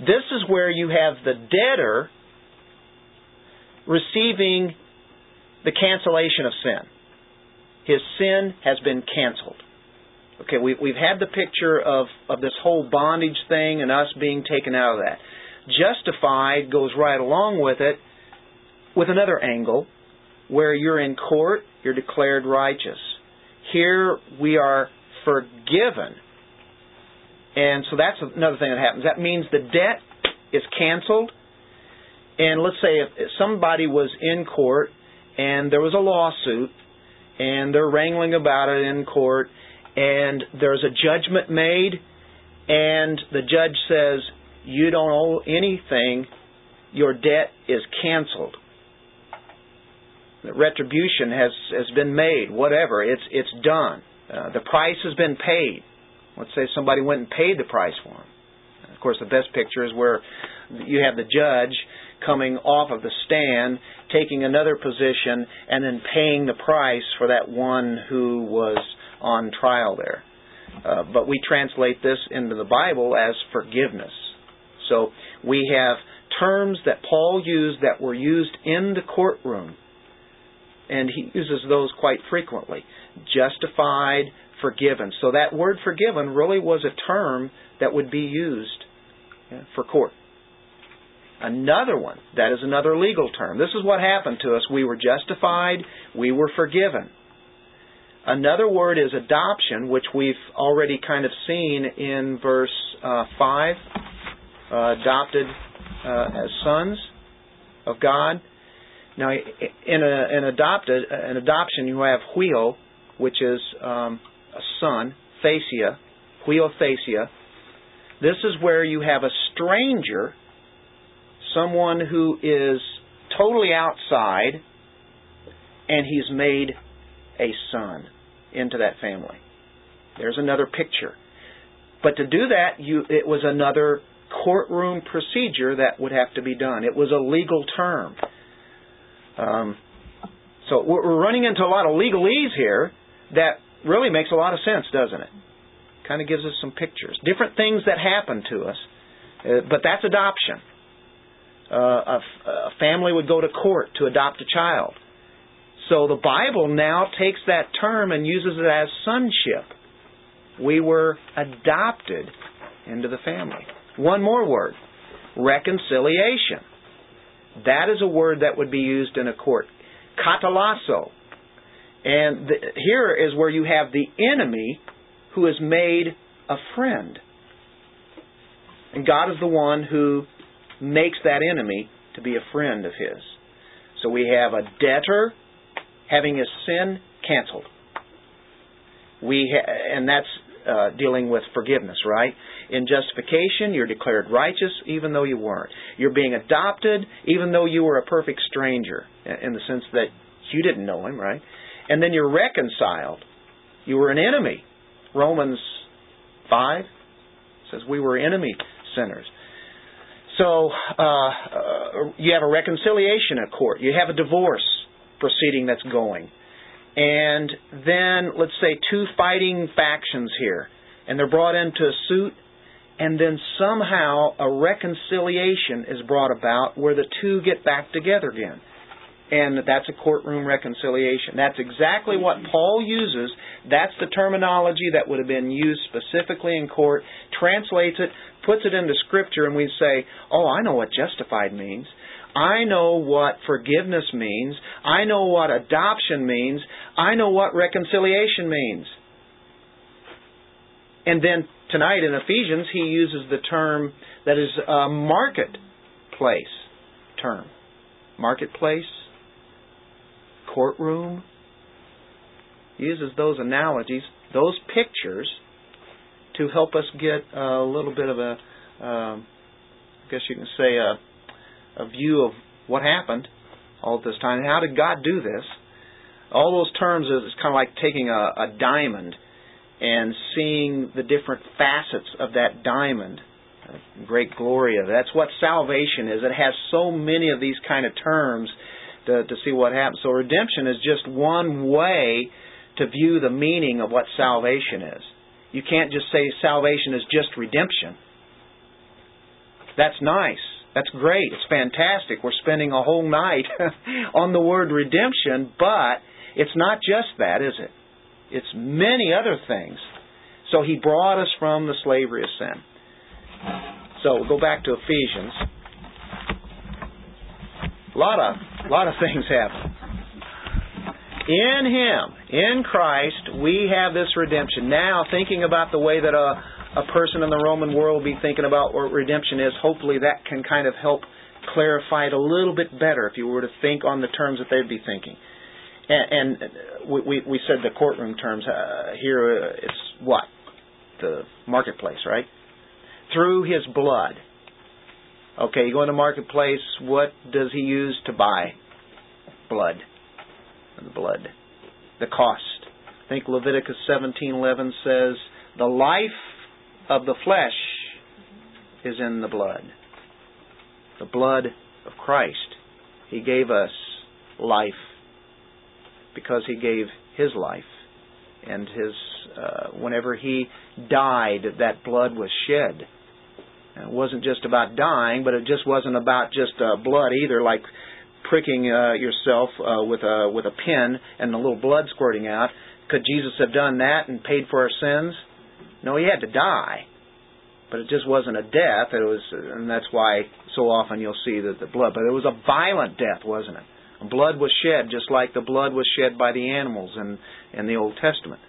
Speaker 1: This is where you have the debtor receiving the cancellation of sin. His sin has been canceled. Okay, we, we've had the picture of, of this whole bondage thing and us being taken out of that. Justified goes right along with it with another angle where you're in court, you're declared righteous. Here we are forgiven and so that's another thing that happens. That means the debt is canceled. And let's say if somebody was in court and there was a lawsuit and they're wrangling about it in court and there's a judgment made and the judge says you don't owe anything, your debt is canceled. The retribution has has been made, whatever, it's it's done. Uh, the price has been paid. Let's say somebody went and paid the price for him. Of course, the best picture is where you have the judge coming off of the stand, taking another position, and then paying the price for that one who was on trial there. Uh, but we translate this into the Bible as forgiveness. So we have terms that Paul used that were used in the courtroom, and he uses those quite frequently. Justified, forgiven. So that word forgiven really was a term that would be used for court. Another one, that is another legal term. This is what happened to us. We were justified, we were forgiven. Another word is adoption, which we've already kind of seen in verse uh, 5. Uh, adopted uh, as sons of God. Now, in a, an adopted, an adoption, you have huio, which is um, a son, thasia, Thesia, Huiothesia. This is where you have a stranger, someone who is totally outside, and he's made a son into that family. There's another picture. But to do that, you, it was another courtroom procedure that would have to be done. It was a legal term. Um, So we're running into a lot of legalese here that really makes a lot of sense, doesn't it? Kind of gives us some pictures. Different things that happen to us, uh, but that's adoption. Uh, a, a family would go to court to adopt a child. So the Bible now takes that term and uses it as sonship. We were adopted into the family. One more word reconciliation. That is a word that would be used in a court. Katalasso. And the, here is where you have the enemy who is made a friend. And God is the one who makes that enemy to be a friend of his. So we have a debtor having his sin canceled. We ha- and that's uh, dealing with forgiveness, right? In justification, you're declared righteous even though you weren't. You're being adopted even though you were a perfect stranger, in the sense that you didn't know him, right? And then you're reconciled. You were an enemy. Romans 5 says we were enemy sinners. So uh, uh, you have a reconciliation at court. You have a divorce proceeding that's going. And then, let's say, two fighting factions here, and they're brought into a suit, and then somehow a reconciliation is brought about where the two get back together again. And that's a courtroom reconciliation. That's exactly what Paul uses. That's the terminology that would have been used specifically in court, translates it, puts it into Scripture, and we say, oh, I know what justified means. I know what forgiveness means. I know what adoption means. I know what reconciliation means. And then tonight in Ephesians, he uses the term that is a marketplace term. Marketplace, courtroom. He uses those analogies, those pictures, to help us get a little bit of a, um, I guess you can say, a a view of what happened all this time. How did God do this? All those terms is kind of like taking a, a diamond and seeing the different facets of that diamond. Great glory of it. That's what salvation is. It has so many of these kind of terms to, to see what happens. So redemption is just one way to view the meaning of what salvation is. You can't just say salvation is just redemption. That's nice. That's great. It's fantastic. We're spending a whole night on the word redemption, but it's not just that, is it? It's many other things. So he brought us from the slavery of sin. So we'll go back to Ephesians. A lot of lot of things happen. In Him, in Christ, we have this redemption. Now, thinking about the way that a a person in the Roman world be thinking about what redemption is, hopefully that can kind of help clarify it a little bit better if you were to think on the terms that they'd be thinking. And, and we, we said the courtroom terms uh, here. Uh, it's what the marketplace, right? Through His blood. Okay, you go in the marketplace. What does He use to buy? Blood. The blood. The cost. I think Leviticus seventeen eleven says the life of the flesh is in the blood. The blood of Christ. He gave us life because He gave His life. And His, uh, whenever He died, that blood was shed. It wasn't just about dying, but it just wasn't about just uh, blood either, like pricking uh, yourself uh, with a with a pin and a little blood squirting out. Could Jesus have done that and paid for our sins? No, he had to die. But it just wasn't a death. It was, and that's why so often you'll see that the blood. But it was a violent death, wasn't it? Blood was shed, just like the blood was shed by the animals in in the Old Testament.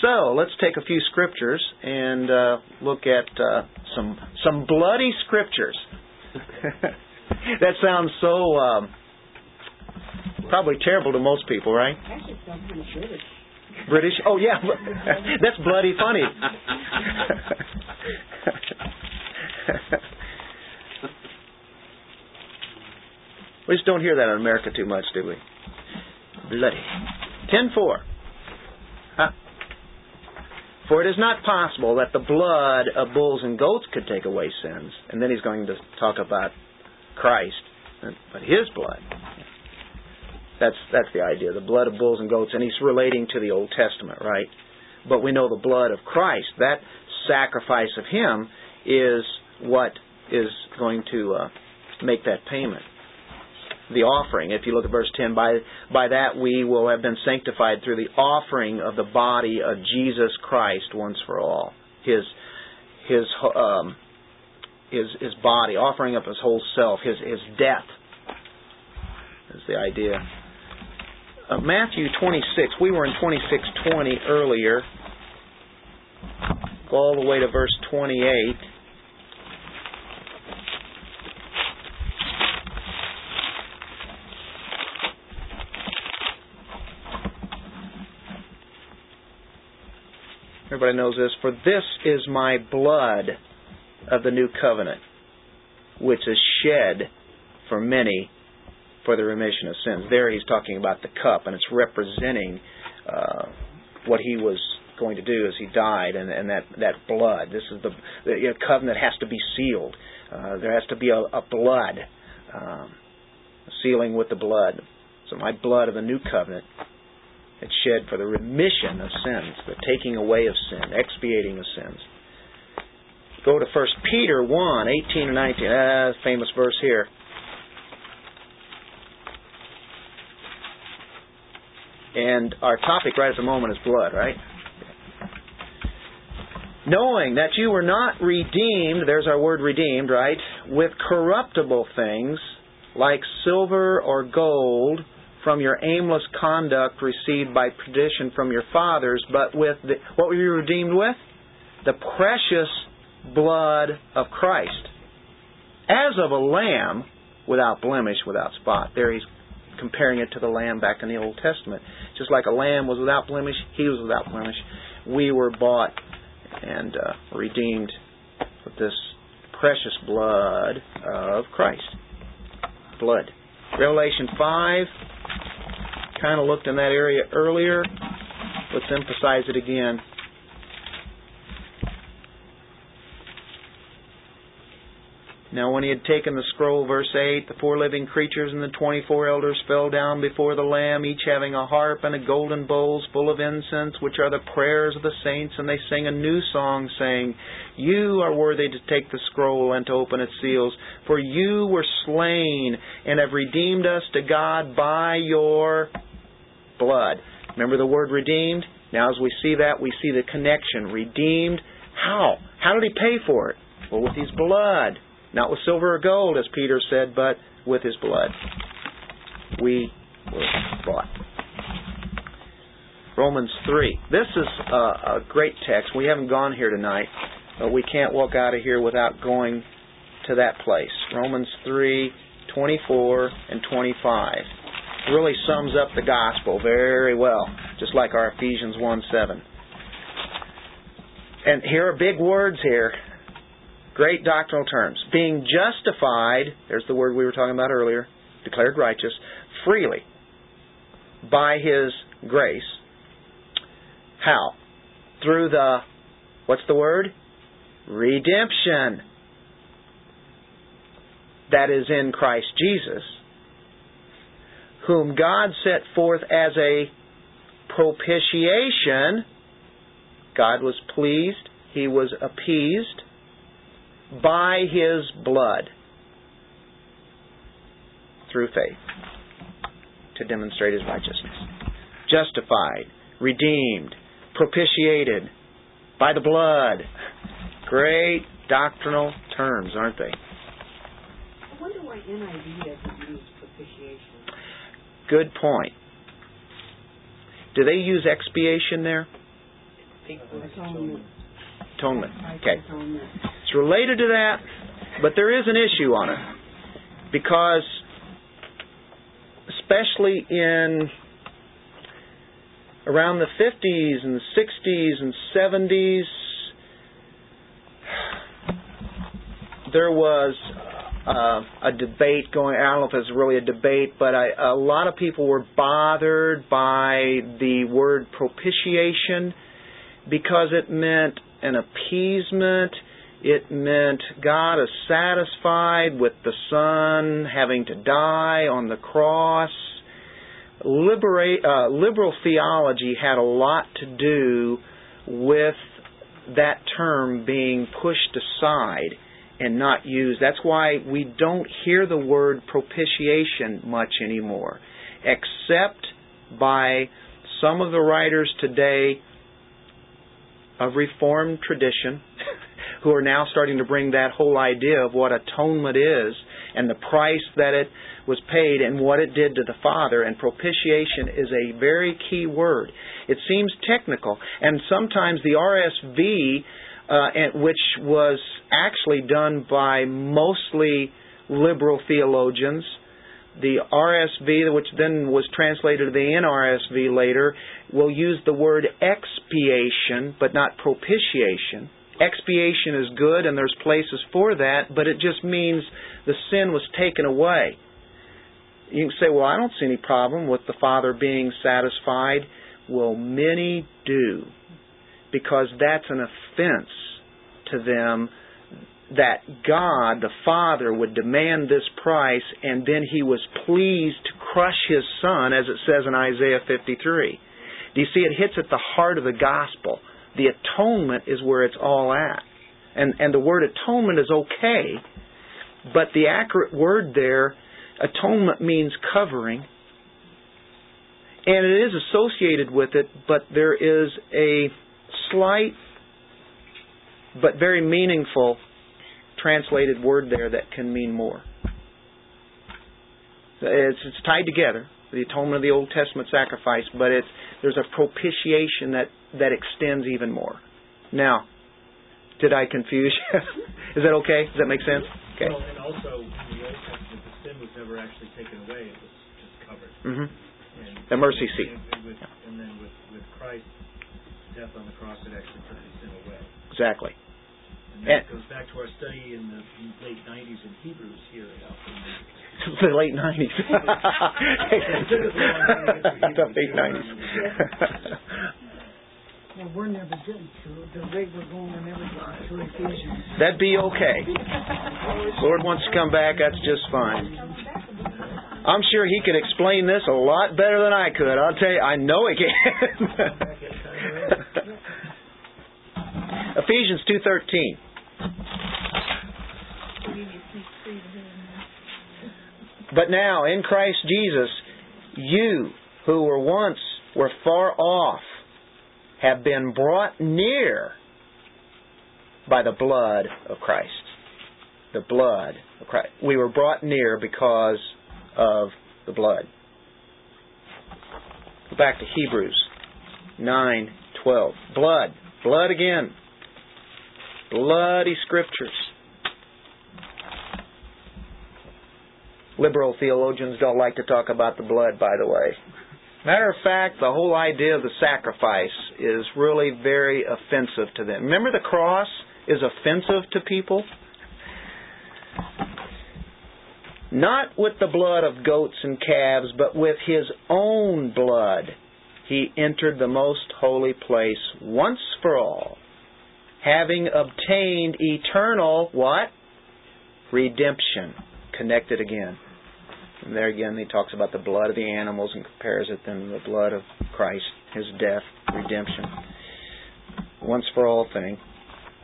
Speaker 1: So let's take a few scriptures and uh, look at uh, some some bloody scriptures. that sounds so um, probably terrible to most people, right?
Speaker 3: Actually, sounds kind of British.
Speaker 1: British? Oh yeah, that's bloody funny. we just don't hear that in America too much, do we? Bloody. Ten four. Huh? For it is not possible that the blood of bulls and goats could take away sins. And then he's going to talk about Christ, but his blood That's that's the idea. The blood of bulls and goats, and he's relating to the Old Testament, right? But we know the blood of Christ. That sacrifice of Him is what is going to uh, make that payment. The offering. If you look at verse ten, by by that we will have been sanctified through the offering of the body of Jesus Christ once for all. His his um, his his body, offering up his whole self, his his death is the idea. Uh, Matthew 26. We were in 26:20 earlier. Go all the way to verse 28. Everybody knows this. For this is my blood of the new covenant, which is shed for many for the remission of sins. There he's talking about the cup, and it's representing uh, what he was going to do as he died, and, and that that blood. This is the, the you know, covenant has to be sealed. Uh, there has to be a, a blood um, sealing with the blood. So my blood of the new covenant it's shed for the remission of sins, the taking away of sin, expiating of sins. Go to 1 Peter 1, 18 and 19. Ah, famous verse here. And our topic right at the moment is blood, right? Knowing that you were not redeemed, there's our word redeemed, right? With corruptible things like silver or gold from your aimless conduct received by tradition from your fathers, but with the, what were you redeemed with? The precious blood of Christ. As of a lamb without blemish, without spot. There he's comparing it to the lamb back in the Old Testament. Just like a lamb was without blemish, he was without blemish. We were bought and uh, redeemed with this precious blood of Christ. Blood. Revelation 5 kind of looked in that area earlier. Let's emphasize it again. Now, when he had taken the scroll, verse 8, the four living creatures and the 24 elders fell down before the Lamb, each having a harp and a golden bowls full of incense, which are the prayers of the saints, and they sing a new song, saying, You are worthy to take the scroll and to open its seals, for you were slain and have redeemed us to God by your blood. Remember the word redeemed? Now, as we see that, we see the connection. Redeemed. How? How did he pay for it? Well, with his blood. Not with silver or gold, as Peter said, but with his blood. We were bought. Romans 3. This is a, a great text. We haven't gone here tonight, but we can't walk out of here without going to that place. Romans 3, 24 and 25. Really sums up the gospel very well, just like our Ephesians 1 7. And here are big words here. Great doctrinal terms. Being justified, there's the word we were talking about earlier, declared righteous, freely by His grace. How? Through the, what's the word? Redemption. That is in Christ Jesus, whom God set forth as a propitiation. God was pleased, He was appeased by his blood through faith to demonstrate his righteousness. Justified, redeemed, propitiated by the blood. Great doctrinal terms, aren't they?
Speaker 3: I wonder why NIV doesn't use propitiation.
Speaker 1: Good point. Do they use expiation there?
Speaker 3: Atonement.
Speaker 1: Atonement. Okay. Related to that, but there is an issue on it. Because, especially in around the 50s and the 60s and 70s, there was uh, a debate going. I don't know if it's really a debate, but I, a lot of people were bothered by the word propitiation because it meant an appeasement. It meant God is satisfied with the Son having to die on the cross. liberate, uh, liberal theology had a lot to do with that term being pushed aside and not used. That's why we don't hear the word propitiation much anymore, except by some of the writers today of Reformed tradition who are now starting to bring that whole idea of what atonement is and the price that it was paid and what it did to the Father. And propitiation is a very key word. It seems technical, and sometimes the RSV, uh, which was actually done by mostly liberal theologians, the RSV, which then was translated to the NRSV later, will use the word expiation, but not propitiation. Expiation is good, and there's places for that, but it just means the sin was taken away. You can say, well, I don't see any problem with the Father being satisfied. Well, many do, because that's an offense to them that God, the Father, would demand this price and then He was pleased to crush His Son, as it says in Isaiah 53. Do you see? It hits at the heart of the gospel. The atonement is where it's all at. And, and the word atonement is okay, but the accurate word there, atonement means covering. And it is associated with it, but there is a slight but very meaningful translated word there that can mean more. It's, it's tied together, the atonement of the Old Testament sacrifice, but it's, there's a propitiation that, that extends even more. Now, did I confuse you? Is that okay? Does that make sense? Okay.
Speaker 4: Well, and also the Old Testament, the sin was never actually taken away; it was just covered.
Speaker 1: Mm-hmm. And, the mercy seat.
Speaker 4: And, with, and then with, with Christ's death on the cross, it actually took the sin away.
Speaker 1: Exactly.
Speaker 4: And that goes back to our study in the late 90s in Hebrews here at Alpha
Speaker 1: The late 90s. the late 90s.
Speaker 8: Well, we're never getting to. The rate we're going, we're never getting to Ephesians.
Speaker 1: That'd be okay. Lord wants to come back, that's just fine. I'm sure he could explain this a lot better than I could. I'll tell you, I know he can. Ephesians 2:13. But now in Christ Jesus you who were once were far off have been brought near by the blood of Christ. The blood of Christ. We were brought near because of the blood. Back to Hebrews 9:12. Blood, blood again bloody scriptures. Liberal theologians don't like to talk about the blood, by the way. Matter of fact, the whole idea of the sacrifice is really very offensive to them. Remember, the cross is offensive to people? Not with the blood of goats and calves, but with his own blood. He entered the most holy place once for all having obtained eternal what? Redemption. Connected again. And there again he talks about the blood of the animals and compares it then to the blood of Christ, his death, redemption. Once for all thing.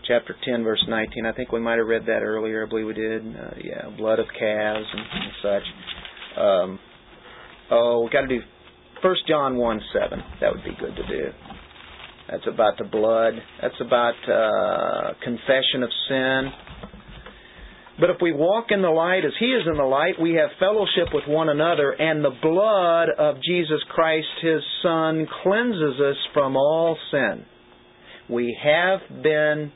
Speaker 1: Chapter 10, verse 19. I think we might have read that earlier. I believe we did. Uh, yeah, blood of calves and, and such. Um, oh, we've got to do 1 John 1 7. That would be good to do. That's about the blood. That's about uh, confession of sin. But if we walk in the light as He is in the light, we have fellowship with one another, and the blood of Jesus Christ, His Son, cleanses us from all sin. We have been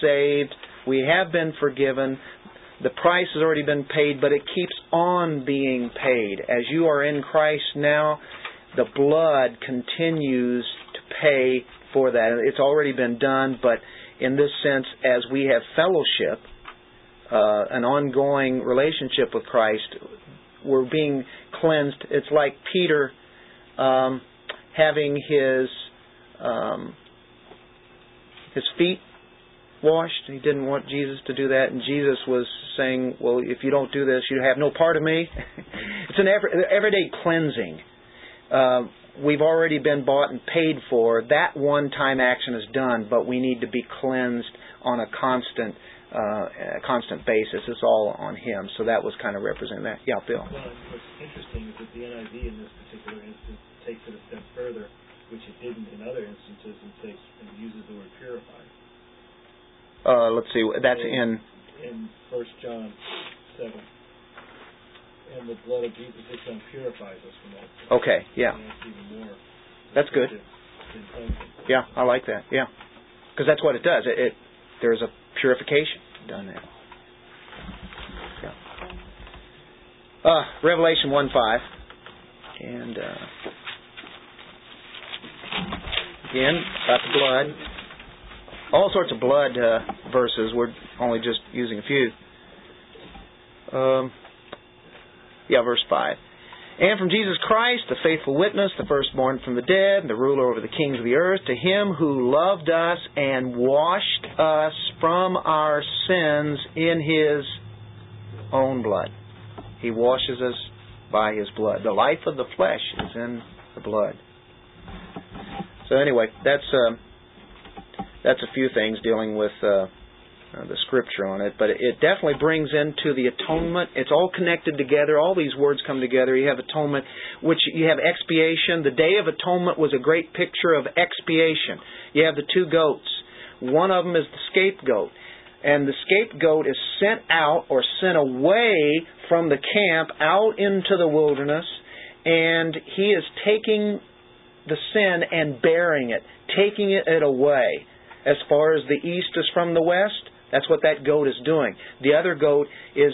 Speaker 1: saved. We have been forgiven. The price has already been paid, but it keeps on being paid. As you are in Christ now, the blood continues pay for that. It's already been done, but in this sense, as we have fellowship, uh, an ongoing relationship with Christ, we're being cleansed. It's like Peter um, having his um, his feet washed. He didn't want Jesus to do that, and Jesus was saying, "Well, if you don't do this, you have no part of me." it's an every, everyday cleansing uh, we've already been bought and paid for. That one-time action is done, but we need to be cleansed on a constant, uh, a constant basis. It's all on Him. So that was kind of representing that. Yeah, Bill.
Speaker 4: Well, what's interesting is that the NIV in this particular instance takes it a step further, which it didn't in other instances, and takes and uses the word purify.
Speaker 1: Uh, let's see. That's in.
Speaker 4: In First John seven. And the blood of Jesus purifies us from all sin.
Speaker 1: Okay. Yeah.
Speaker 4: That's even more.
Speaker 1: That's good. Yeah, I like that. Yeah, because that's what it does. It, it there's a purification done there. Yeah. Uh, Revelation one five, and uh, again about the blood. All sorts of blood uh, verses. We're only just using a few. Um, yeah, verse five. And from Jesus Christ, the faithful witness, the firstborn from the dead, and the ruler over the kings of the earth, to him who loved us and washed us from our sins in his own blood. He washes us by his blood. The life of the flesh is in the blood. So anyway, that's uh, that's a few things dealing with uh, uh, the scripture on it, but it definitely brings into the atonement. It's all connected together. All these words come together. You have atonement, which you have expiation. The Day of Atonement was a great picture of expiation. You have the two goats. One of them is the scapegoat. And the scapegoat is sent out or sent away from the camp out into the wilderness, and he is taking the sin and bearing it, taking it away. As far as the east is from the west, that's what that goat is doing. The other goat is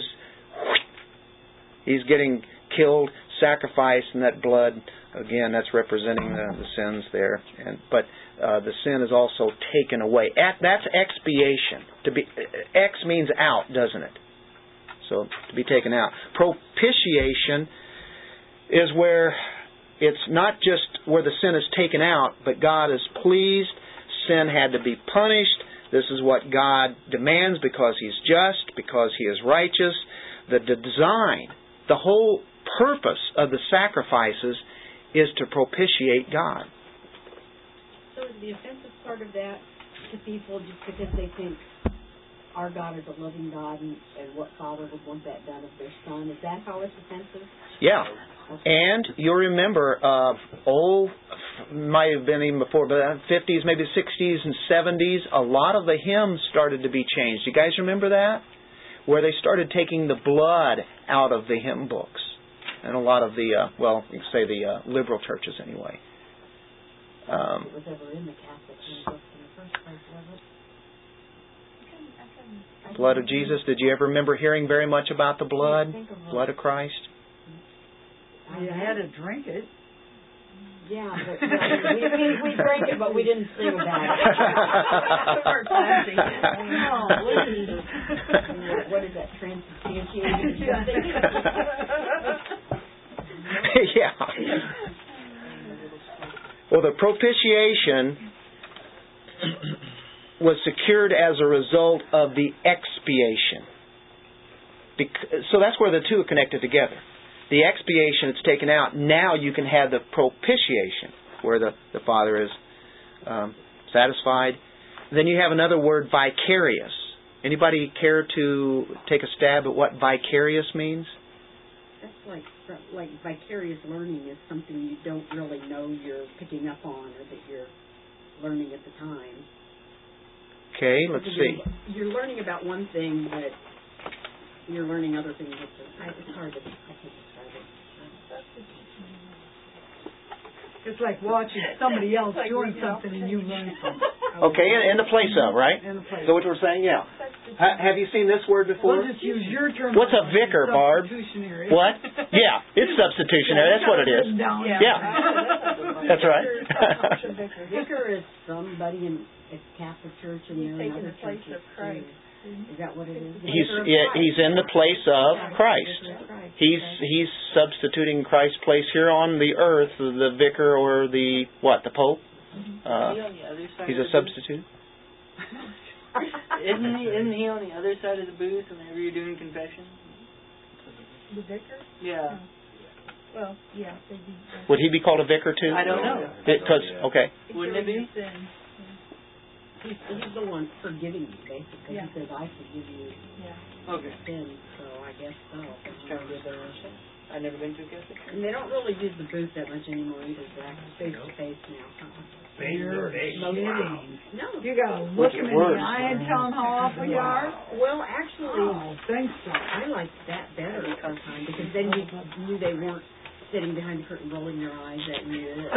Speaker 1: he's getting killed, sacrificed, and that blood again that's representing the, the sins there. And but uh, the sin is also taken away. At, that's expiation. To be ex means out, doesn't it? So to be taken out. Propitiation is where it's not just where the sin is taken out, but God is pleased. Sin had to be punished this is what God demands because He's just, because He is righteous. The design, the whole purpose of the sacrifices is to propitiate God.
Speaker 3: So is the offensive part of that to people just because they think our God is a loving God and, and what father would want that done of their son? Is that how it's offensive?
Speaker 1: Yeah. And you'll remember, uh, old, might have been even before, but 50s, maybe 60s and 70s, a lot of the hymns started to be changed. You guys remember that? Where they started taking the blood out of the hymn books. And a lot of the, uh, well, you can say the uh, liberal churches anyway.
Speaker 3: Um, it was ever in the Catholic hymn books in the first place, was
Speaker 1: it? Blood of Jesus. Did you ever remember hearing very much about the blood? Blood of Christ?
Speaker 8: You had to drink it.
Speaker 3: Yeah, but we, we, we drank it, but we didn't sing about it. what, what is that, transubstantiated
Speaker 1: yeah. Well, the propitiation was secured as a result of the expiation. so that's where the two are connected together the expiation it's taken out, now you can have the propitiation, where the, the Father is um, satisfied. Then you have another word, vicarious. Anybody care to take a stab at what vicarious means?
Speaker 3: That's like like vicarious learning is something you don't really know you're picking up on or that you're learning at the time.
Speaker 1: Okay, let's see.
Speaker 3: You're, you're learning about one thing, but you're learning other things. It's hard to. I can't
Speaker 8: it's like watching somebody else like doing something and you learn something.
Speaker 1: Okay, in, in the place of, right?
Speaker 8: In the place.
Speaker 1: So what we're saying, yeah. Ha, have you seen this word before?
Speaker 8: We'll just use your term.
Speaker 1: What's a vicar, Barb? What? Yeah, it's substitutionary. That's what it is.
Speaker 8: Yeah.
Speaker 1: yeah. That's right.
Speaker 3: vicar is somebody in a Catholic church and they're in other churches. Of Christ. Is that what it is?
Speaker 1: He's yeah, he's in the place of Christ. He's he's substituting Christ's place here on the earth, the vicar or the what, the pope.
Speaker 9: Mm-hmm. Uh,
Speaker 1: he's a substitute.
Speaker 9: isn't he? Isn't he on the other side of the booth whenever you're doing confession?
Speaker 6: The vicar.
Speaker 9: Yeah.
Speaker 6: Well, yeah, they'd be.
Speaker 1: Would he be called a vicar too?
Speaker 9: I don't know.
Speaker 1: Because okay,
Speaker 9: Wouldn't it be?
Speaker 6: Sin.
Speaker 3: He's, he's the one forgiving you, basically.
Speaker 6: Yeah.
Speaker 3: He says, I forgive you
Speaker 6: Yeah.
Speaker 9: Okay.
Speaker 3: sin, so I guess so.
Speaker 9: Kind of good. I've never been to a Catholic.
Speaker 3: And they don't really use the booth that much anymore either, Zach. Face to face now.
Speaker 4: Face to face. Wow.
Speaker 3: No.
Speaker 8: You gotta look him in
Speaker 1: worse.
Speaker 8: the eye and tell him how awful you are.
Speaker 3: Well, actually,
Speaker 8: Oh, thanks, God.
Speaker 3: I liked that better sometimes because then you knew they weren't sitting behind the curtain rolling their eyes at you.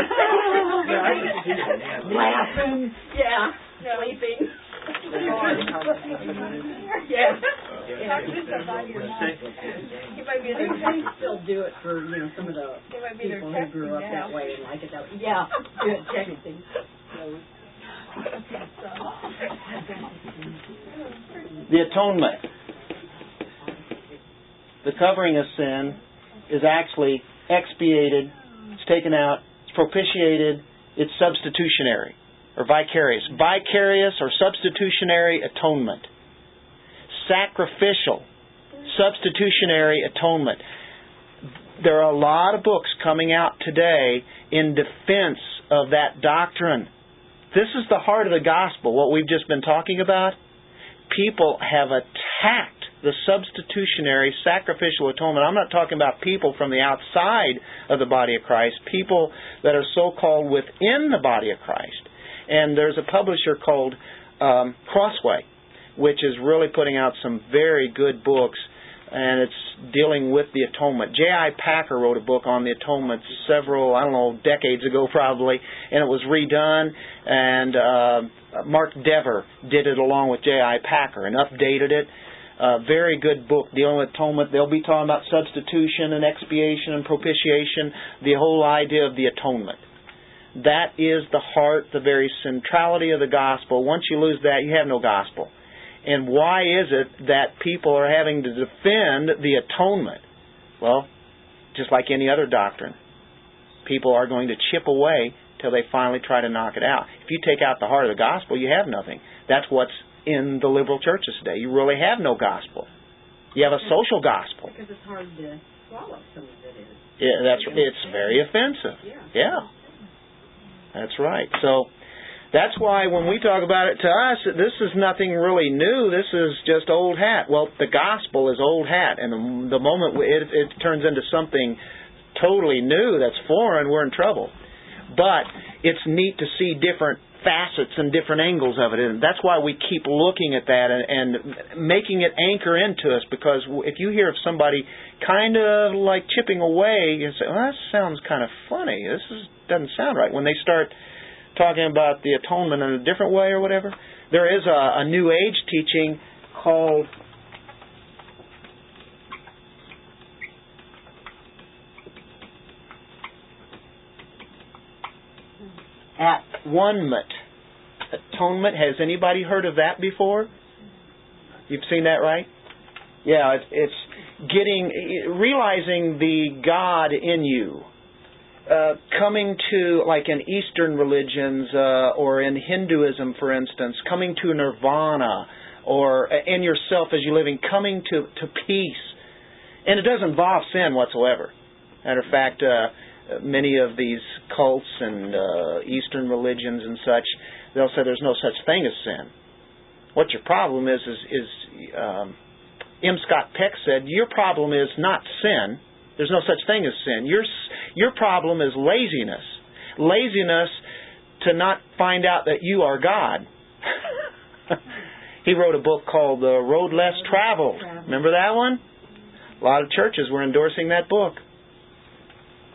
Speaker 4: Yeah, I can see that.
Speaker 8: Laughing.
Speaker 3: yeah, sleeping. yeah.
Speaker 6: Talk to somebody or not. He might be
Speaker 3: They,
Speaker 6: their
Speaker 3: they still do it for you know some of the
Speaker 6: They might be their
Speaker 3: people who grew up
Speaker 6: testing
Speaker 3: that way and like it that way. Yeah, good texting.
Speaker 1: the atonement, the covering of sin, is actually expiated. It's taken out. It's propitiated. It's substitutionary or vicarious. Vicarious or substitutionary atonement. Sacrificial, substitutionary atonement. There are a lot of books coming out today in defense of that doctrine. This is the heart of the gospel, what we've just been talking about. People have attacked the substitutionary sacrificial atonement. I'm not talking about people from the outside of the body of Christ, people that are so called within the body of Christ. And there's a publisher called um, Crossway, which is really putting out some very good books, and it's dealing with the atonement. J.I. Packer wrote a book on the atonement several, I don't know, decades ago probably, and it was redone, and uh, Mark Dever did it along with J.I. Packer and updated it. Uh, very good book dealing with atonement. They'll be talking about substitution and expiation and propitiation, the whole idea of the atonement. That is the heart, the very centrality of the gospel. Once you lose that, you have no gospel. And why is it that people are having to defend the atonement? Well, just like any other doctrine, people are going to chip away till they finally try to knock it out. If you take out the heart of the gospel, you have nothing. That's what's in the liberal churches today. You really have no gospel. You have a social gospel.
Speaker 3: Because it's hard to swallow. Some of it is.
Speaker 1: Yeah, that's it's very offensive.
Speaker 3: Yeah.
Speaker 1: Yeah. That's right. So that's why when we talk about it to us, this is nothing really new. This is just old hat. Well, the gospel is old hat, and the, moment it, it turns into something totally new that's foreign, we're in trouble. But it's neat to see different facets and different angles of it, and that's why we keep looking at that and, and making it anchor into us. Because if you hear of somebody kind of like chipping away, you say, "Well, that sounds kind of funny. This is, doesn't sound right." When they start talking about the atonement in a different way or whatever, there is a, a New Age teaching called at one atonement. Has anybody heard of that before? You've seen that, right? Yeah, it's, it's getting realizing the God in you. Uh, coming to like in Eastern religions uh, or in Hinduism, for instance, coming to nirvana or uh, in yourself as you're living, coming to to peace, and it doesn't involve sin whatsoever. Matter of fact, uh, many of these cults and uh, Eastern religions and such, they'll say there's no such thing as sin. What your problem is is is um, M. Scott Peck said your problem is not sin. There's no such thing as sin. Your your problem is laziness. Laziness to not find out that you are God. he wrote a book called The Road Less Traveled. Remember that one? A lot of churches were endorsing that book.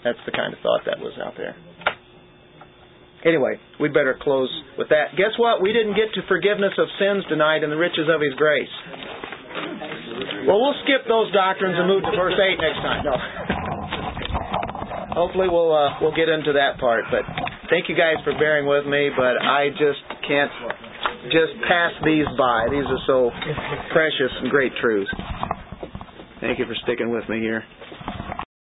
Speaker 1: That's the kind of thought that was out there. Anyway, we'd better close with that. Guess what? We didn't get to forgiveness of sins tonight and the riches of His grace. Well, we'll skip those doctrines and move to verse 8 next time. No. Hopefully we'll uh, we'll get into that part. But thank you guys for bearing with me. But I just can't just pass these by. These are so precious and great truths. Thank you for sticking with me here.